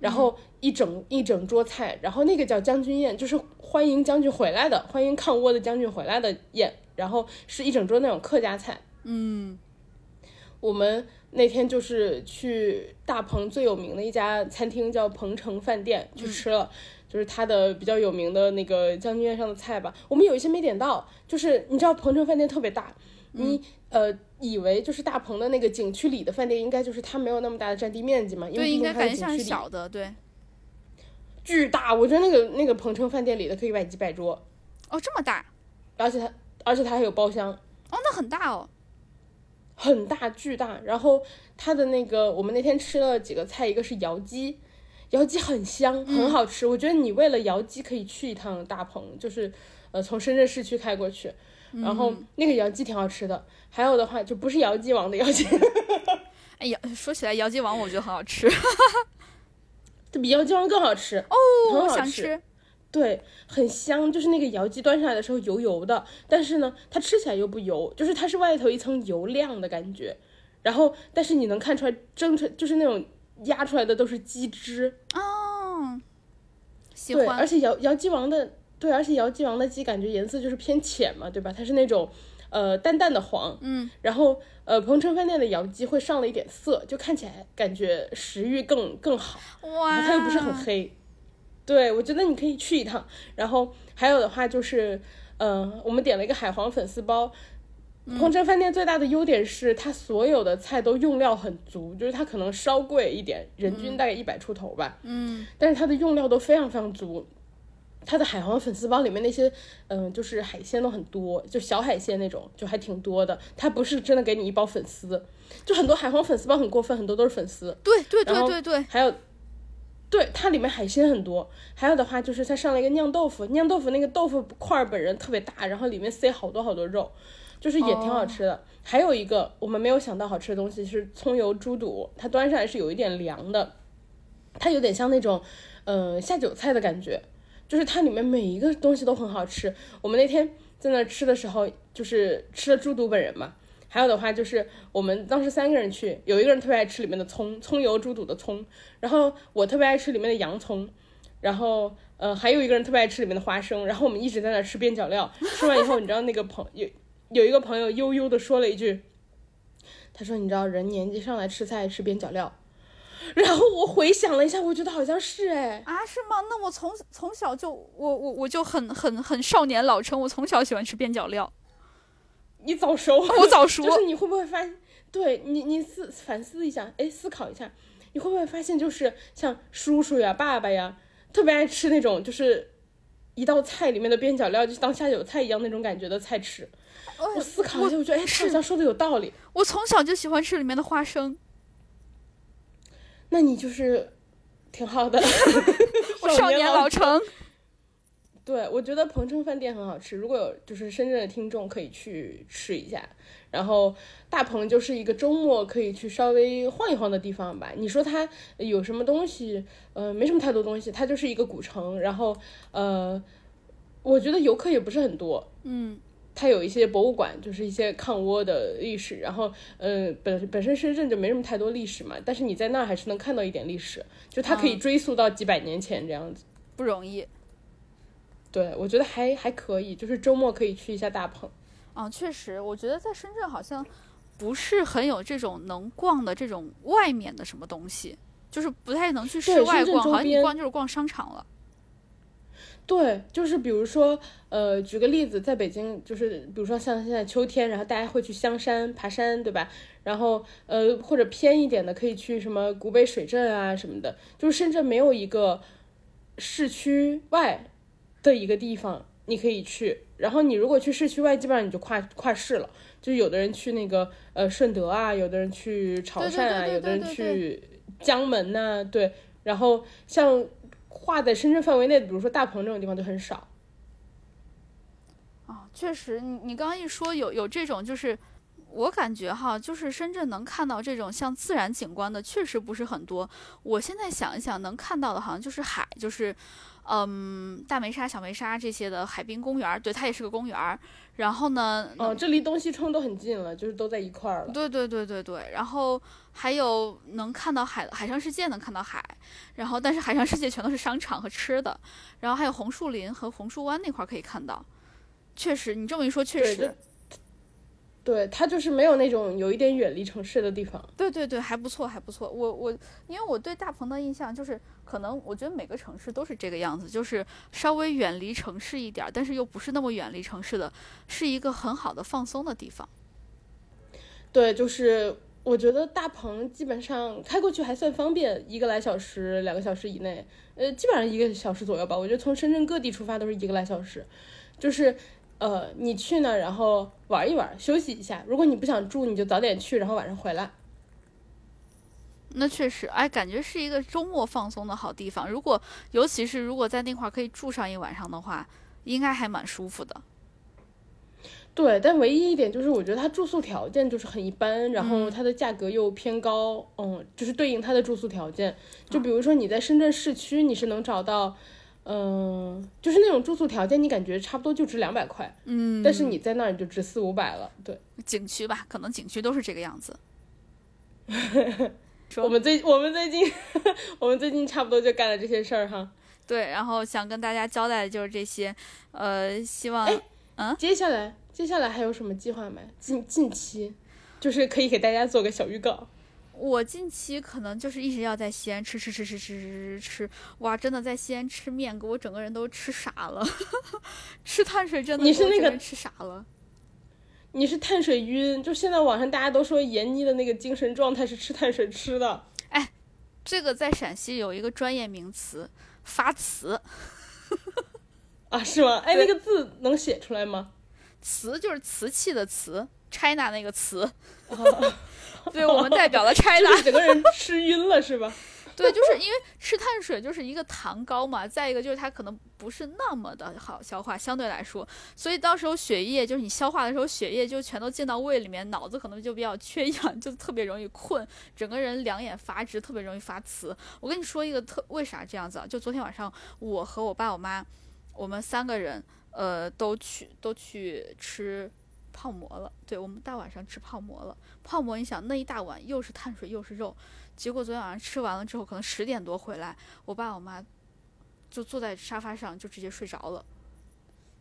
然后一整一整桌菜，然后那个叫将军宴，就是欢迎将军回来的，欢迎抗倭的将军回来的宴，然后是一整桌那种客家菜。嗯，我们那天就是去大鹏最有名的一家餐厅，叫鹏城饭店去吃了。就是它的比较有名的那个将军宴上的菜吧，我们有一些没点到。就是你知道鹏城饭店特别大，你呃以为就是大鹏的那个景区里的饭店，应该就是它没有那么大的占地面积嘛？因为应该感觉像小的，对。巨大，我觉得那个那个鹏城饭店里的可以摆几百桌。哦，这么大。而且它而且它还有包厢。哦，那很大哦。很大，巨大。然后它的那个，我们那天吃了几个菜，一个是窑鸡。窑鸡很香，很好吃。我觉得你为了窑鸡可以去一趟大棚，就是呃从深圳市区开过去，然后那个窑鸡挺好吃的。还有的话就不是窑鸡王的窑鸡，哎呀，说起来窑鸡王我觉得很好吃，这比窑鸡王更好吃哦，很好吃。对，很香，就是那个窑鸡端上来的时候油油的，但是呢它吃起来又不油，就是它是外头一层油亮的感觉，然后但是你能看出来蒸出就是那种。压出来的都是鸡汁哦，喜欢。对，而且姚姚鸡王的对，而且姚鸡王的鸡感觉颜色就是偏浅嘛，对吧？它是那种呃淡淡的黄，嗯。然后呃，鹏城饭店的姚鸡会上了一点色，就看起来感觉食欲更更好。哇！它又不是很黑，对我觉得你可以去一趟。然后还有的话就是，嗯，我们点了一个海皇粉丝包。鹏城饭店最大的优点是它所有的菜都用料很足，就是它可能稍贵一点，人均大概一百出头吧。嗯，但是它的用料都非常非常足。它的海皇粉丝包里面那些，嗯，就是海鲜都很多，就小海鲜那种，就还挺多的。它不是真的给你一包粉丝，就很多海皇粉丝包很过分，很多都是粉丝。对对对对对。还有，对它里面海鲜很多。还有的话就是它上了一个酿豆腐，酿豆腐那个豆腐块本人特别大，然后里面塞好多好多肉。就是也挺好吃的。还有一个我们没有想到好吃的东西是葱油猪肚，它端上来是有一点凉的，它有点像那种嗯下酒菜的感觉，就是它里面每一个东西都很好吃。我们那天在那吃的时候，就是吃了猪肚本人嘛。还有的话就是我们当时三个人去，有一个人特别爱吃里面的葱，葱油猪肚的葱，然后我特别爱吃里面的洋葱，然后呃还有一个人特别爱吃里面的花生，然后我们一直在那吃边角料，吃完以后你知道那个朋有有一个朋友悠悠的说了一句，他说你知道人年纪上来吃菜吃边角料，然后我回想了一下，我觉得好像是哎啊是吗？那我从从小就我我我就很很很少年老成，我从小喜欢吃边角料。你早熟，我早熟。就是你会不会发？对你，你思反思一下，哎，思考一下，你会不会发现，就是像叔叔呀、爸爸呀，特别爱吃那种，就是一道菜里面的边角料，就当下酒菜一样那种感觉的菜吃。我思考一下，我觉得，哎，他好像说的有道理。我从小就喜欢吃里面的花生。那你就是挺好的，少年老成。对，我觉得鹏城饭店很好吃，如果有就是深圳的听众可以去吃一下。然后大鹏就是一个周末可以去稍微晃一晃的地方吧。你说它有什么东西？呃，没什么太多东西，它就是一个古城。然后呃，我觉得游客也不是很多。嗯，它有一些博物馆，就是一些抗倭的历史。然后呃，本本身深圳就没什么太多历史嘛，但是你在那儿还是能看到一点历史，就它可以追溯到几百年前这样子，不容易。对，我觉得还还可以，就是周末可以去一下大棚。嗯，确实，我觉得在深圳好像不是很有这种能逛的这种外面的什么东西，就是不太能去室外逛，好像你逛就是逛商场了。对，就是比如说，呃，举个例子，在北京，就是比如说像现在秋天，然后大家会去香山爬山，对吧？然后呃，或者偏一点的，可以去什么古北水镇啊什么的。就是深圳没有一个市区外。的一个地方你可以去，然后你如果去市区外，基本上你就跨跨市了。就有的人去那个呃顺德啊，有的人去潮汕啊，有的人去江门呐，对。然后像划在深圳范围内的，比如说大鹏这种地方就很少。啊，确实，你你刚刚一说有有这种，就是我感觉哈，就是深圳能看到这种像自然景观的，确实不是很多。我现在想一想，能看到的好像就是海，就是。嗯，大梅沙、小梅沙这些的海滨公园，对，它也是个公园。然后呢，哦，这离东西冲都很近了，就是都在一块儿了。对对对对对。然后还有能看到海，海上世界能看到海。然后，但是海上世界全都是商场和吃的。然后还有红树林和红树湾那块可以看到。确实，你这么一说，确实。对，它就是没有那种有一点远离城市的地方。对对对，还不错，还不错。我我，因为我对大鹏的印象就是。可能我觉得每个城市都是这个样子，就是稍微远离城市一点，但是又不是那么远离城市的，是一个很好的放松的地方。对，就是我觉得大鹏基本上开过去还算方便，一个来小时、两个小时以内，呃，基本上一个小时左右吧。我觉得从深圳各地出发都是一个来小时，就是呃，你去呢，然后玩一玩，休息一下。如果你不想住，你就早点去，然后晚上回来。那确实，哎，感觉是一个周末放松的好地方。如果，尤其是如果在那块儿可以住上一晚上的话，应该还蛮舒服的。对，但唯一一点就是，我觉得它住宿条件就是很一般，然后它的价格又偏高。嗯，就是对应它的住宿条件，就比如说你在深圳市区，你是能找到，嗯，就是那种住宿条件，你感觉差不多就值两百块。嗯，但是你在那儿就值四五百了。对，景区吧，可能景区都是这个样子。我们最我们最近我们最近差不多就干了这些事儿哈。对，然后想跟大家交代的就是这些，呃，希望嗯，接下来接下来还有什么计划没？近近期就是可以给大家做个小预告。我近期可能就是一直要在西安吃吃吃吃吃吃吃吃，哇，真的在西安吃面给我整个人都吃傻了。吃碳水真的，你是那个吃傻了？你是碳水晕。就现在网上大家都说闫妮的那个精神状态是吃碳水吃的。哎，这个在陕西有一个专业名词，发瓷啊，是吗？哎，那个字能写出来吗？瓷就是瓷器的瓷，China 那个瓷。对，我们代表了 China。整个人吃晕了是吧？对，就是因为吃碳水就是一个糖高嘛，再一个就是它可能不是那么的好消化，相对来说，所以到时候血液就是你消化的时候，血液就全都进到胃里面，脑子可能就比较缺氧，就特别容易困，整个人两眼发直，特别容易发词。我跟你说一个特为啥这样子啊？就昨天晚上我和我爸我妈，我们三个人呃都去都去吃。泡馍了，对我们大晚上吃泡馍了。泡馍，你想那一大碗又是碳水又是肉，结果昨天晚上吃完了之后，可能十点多回来，我爸我妈就坐在沙发上就直接睡着了，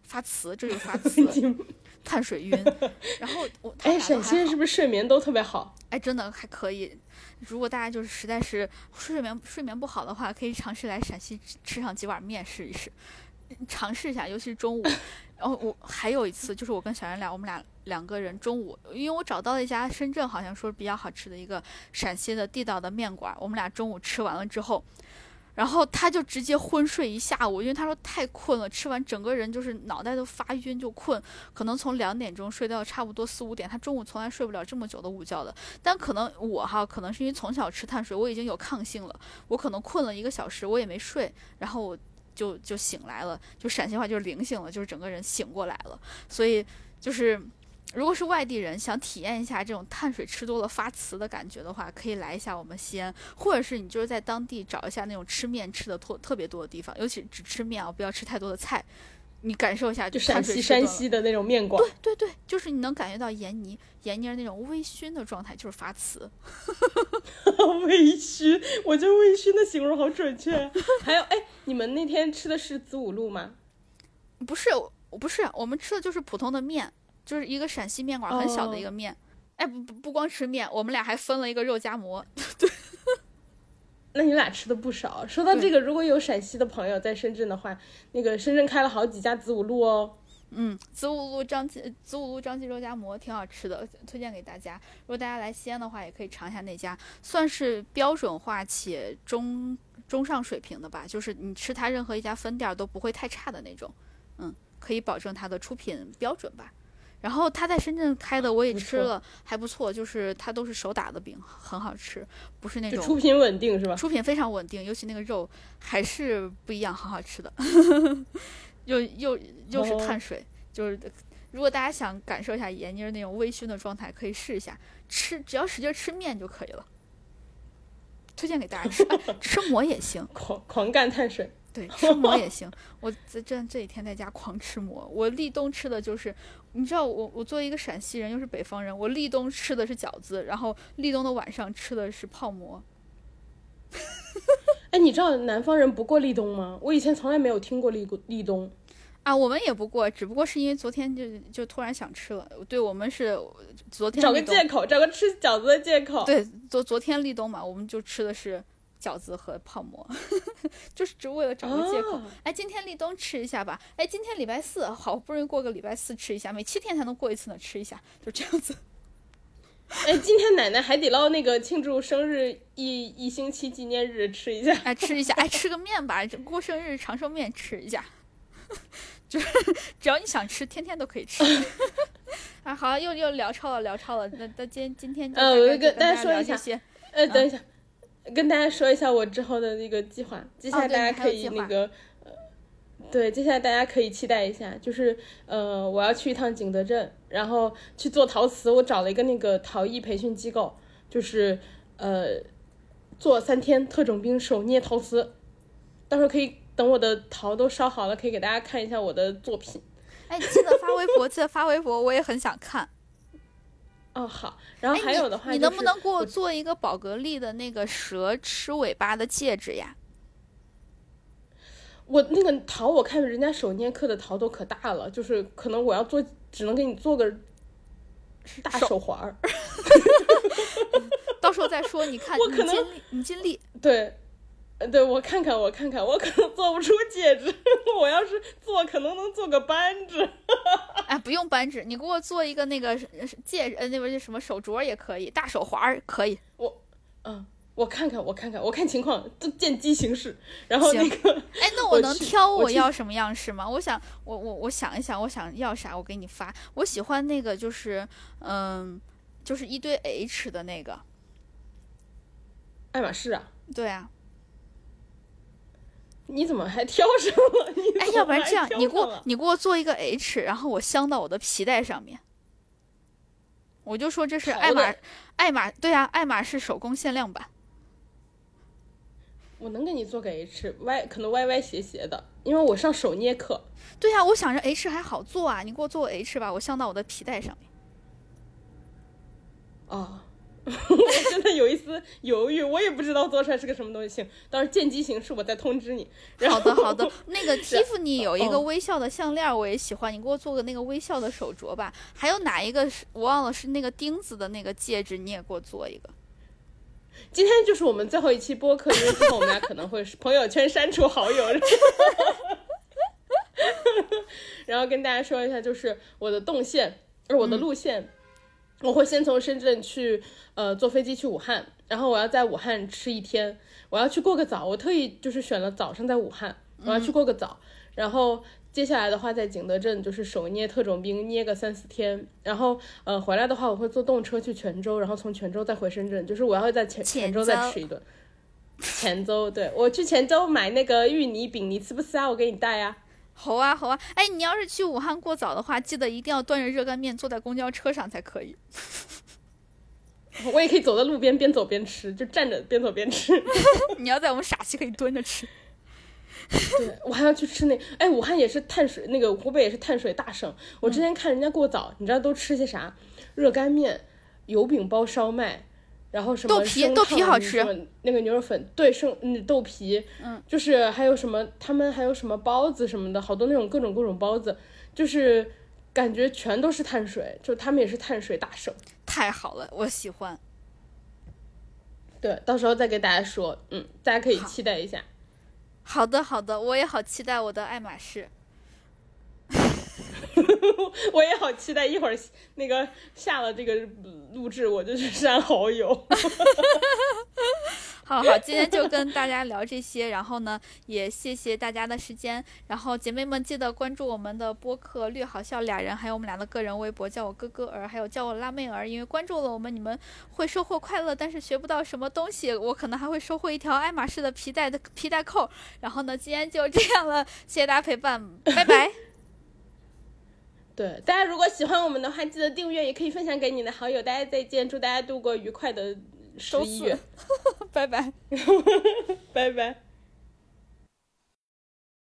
发词，这就发词，碳水晕。然后我哎，陕西人是不是睡眠都特别好？哎，真的还可以。如果大家就是实在是睡眠睡眠不好的话，可以尝试来陕西吃上几碗面试一试。尝试一下，尤其是中午。然后我还有一次，就是我跟小袁俩，我们俩两个人中午，因为我找到了一家深圳好像说比较好吃的一个陕西的地道的面馆。我们俩中午吃完了之后，然后他就直接昏睡一下午，因为他说太困了，吃完整个人就是脑袋都发晕就困，可能从两点钟睡到差不多四五点。他中午从来睡不了这么久的午觉的。但可能我哈，可能是因为从小吃碳水，我已经有抗性了，我可能困了一个小时，我也没睡，然后我。就就醒来了，就陕西话就是灵醒了，就是整个人醒过来了。所以就是，如果是外地人想体验一下这种碳水吃多了发瓷的感觉的话，可以来一下我们西安，或者是你就是在当地找一下那种吃面吃的特特别多的地方，尤其只吃面啊，不要吃太多的菜。你感受一下，就陕西山西的那种面馆，对对对，就是你能感觉到盐泥盐泥那种微醺的状态，就是发瓷。微醺，我觉得微醺的形容好准确。还有，哎，你们那天吃的是子午路吗？不是，不是，我们吃的就是普通的面，就是一个陕西面馆很小的一个面。哎，不不不光吃面，我们俩还分了一个肉夹馍。对。那你俩吃的不少。说到这个，如果有陕西的朋友在深圳的话，那个深圳开了好几家子午路哦。嗯，子午路张记子午路张记肉夹馍挺好吃的，推荐给大家。如果大家来西安的话，也可以尝一下那家，算是标准化且中中上水平的吧。就是你吃它任何一家分店都不会太差的那种。嗯，可以保证它的出品标准吧。然后他在深圳开的，我也吃了，还不错。就是他都是手打的饼，很好吃，不是那种出品稳定是吧？出品非常稳定，尤其那个肉还是不一样，很好吃的。又又又是碳水，就是如果大家想感受一下闫妮那种微醺的状态，可以试一下吃，只要使劲吃面就可以了。推荐给大家吃，吃馍也行，狂狂干碳水。对，吃馍也 行。我这这这几天在家狂吃馍。我立冬吃的就是，你知道，我我作为一个陕西人，又是北方人，我立冬吃的是饺子，然后立冬的晚上吃的是泡馍。哎，你知道南方人不过立冬吗？我以前从来没有听过立立冬。啊，我们也不过，只不过是因为昨天就就突然想吃了。对，我们是昨天找个借口，找个吃饺子的借口。对，昨昨天立冬嘛，我们就吃的是。饺子和泡馍，就是只为了找个借口。哎，今天立冬吃一下吧。哎，今天礼拜四，好不容易过个礼拜四吃一下，每七天才能过一次呢，吃一下，就这样子。哎，今天奶奶海底捞那个庆祝生日一一星期纪念日，吃一下。哎，吃一下，哎，吃个面吧，过生日长寿面吃一下。就是只要你想吃，天天都可以吃。啊，好，又又聊超了，聊超了。那那今今天呃，我跟大家说一下，呃，等一下。跟大家说一下我之后的那个计划，接下来大家可以那个，呃，对，接下来大家可以期待一下，就是呃，我要去一趟景德镇，然后去做陶瓷，我找了一个那个陶艺培训机构，就是呃，做三天特种兵手捏陶瓷，到时候可以等我的陶都烧好了，可以给大家看一下我的作品。哎，记得发微博，记得发微博，我也很想看。哦，好，然后还有的话，你能不能给我做一个宝格丽的那个蛇吃尾巴的戒指呀？我那个桃，我看人家手捏刻的桃都可大了，就是可能我要做，只能给你做个大手环儿。到时候再说，你看，我可能你尽力，对。对，我看看，我看看，我可能做不出戒指。我要是做，可能能做个扳指。哎，不用扳指，你给我做一个那个戒指，呃，那边叫什么手镯也可以，大手环可以。我，嗯，我看看，我看看，我看情况，就见机行事。然后那个，哎，那我能挑我要什么样式吗？我想，我我我想一想，我想要啥，我给你发。我喜欢那个，就是，嗯，就是一堆 H 的那个。爱马仕啊？对啊。你怎么还挑上了？你哎，要不然这样，你给我你给我做一个 H，然后我镶到我的皮带上面。我就说这是爱马，爱马对啊，爱马仕手工限量版。我能给你做个 H，歪可能歪歪斜斜的，因为我上手捏课。对呀，我想着 H 还好做啊，你给我做个 H 吧，我镶到我的皮带上面。哦。我 真的有一丝犹豫，我也不知道做出来是个什么东西。行，到时候见机行事，我再通知你。好的，好的。那个 Tiffany 有一个微笑的项链，我也喜欢，你给我做个那个微笑的手镯吧。还有哪一个是我忘了？是那个钉子的那个戒指，你也给我做一个。今天就是我们最后一期播客，因为之后我们俩可能会朋友圈删除好友。然后跟大家说一下，就是我的动线，呃，我的路线。我会先从深圳去，呃，坐飞机去武汉，然后我要在武汉吃一天，我要去过个早，我特意就是选了早上在武汉，我要去过个早，然后接下来的话在景德镇就是手捏特种兵捏个三四天，然后呃回来的话我会坐动车去泉州，然后从泉州再回深圳，就是我要在泉泉州再吃一顿，泉州，对我去泉州买那个芋泥饼，你吃不吃啊？我给你带呀。好啊，好啊！哎，你要是去武汉过早的话，记得一定要端着热干面坐在公交车上才可以。我也可以走在路边边走边吃，就站着边走边吃。你要在我们陕西可以蹲着吃。对，我还要去吃那……哎，武汉也是碳水，那个湖北也是碳水大省。我之前看人家过早，你知道都吃些啥？热干面、油饼包烧麦。然后什么豆皮豆皮好吃，那个牛肉粉对生嗯豆皮，嗯，就是还有什么他们还有什么包子什么的，好多那种各种各种包子，就是感觉全都是碳水，就他们也是碳水大省。太好了，我喜欢。对，到时候再给大家说，嗯，大家可以期待一下。好的好的，我也好期待我的爱马仕。我也好期待一会儿那个下了这个录制，我就去删好友。好好，今天就跟大家聊这些，然后呢，也谢谢大家的时间。然后姐妹们记得关注我们的播客“略好笑俩人”，还有我们俩的个人微博，叫我哥哥儿，还有叫我辣妹儿。因为关注了我们，你们会收获快乐，但是学不到什么东西。我可能还会收获一条爱马仕的皮带的皮带扣。然后呢，今天就这样了，谢谢大家陪伴，拜拜。对，大家如果喜欢我们的话，记得订阅，也可以分享给你的好友。大家再见，祝大家度过愉快的十一月，拜拜，拜拜。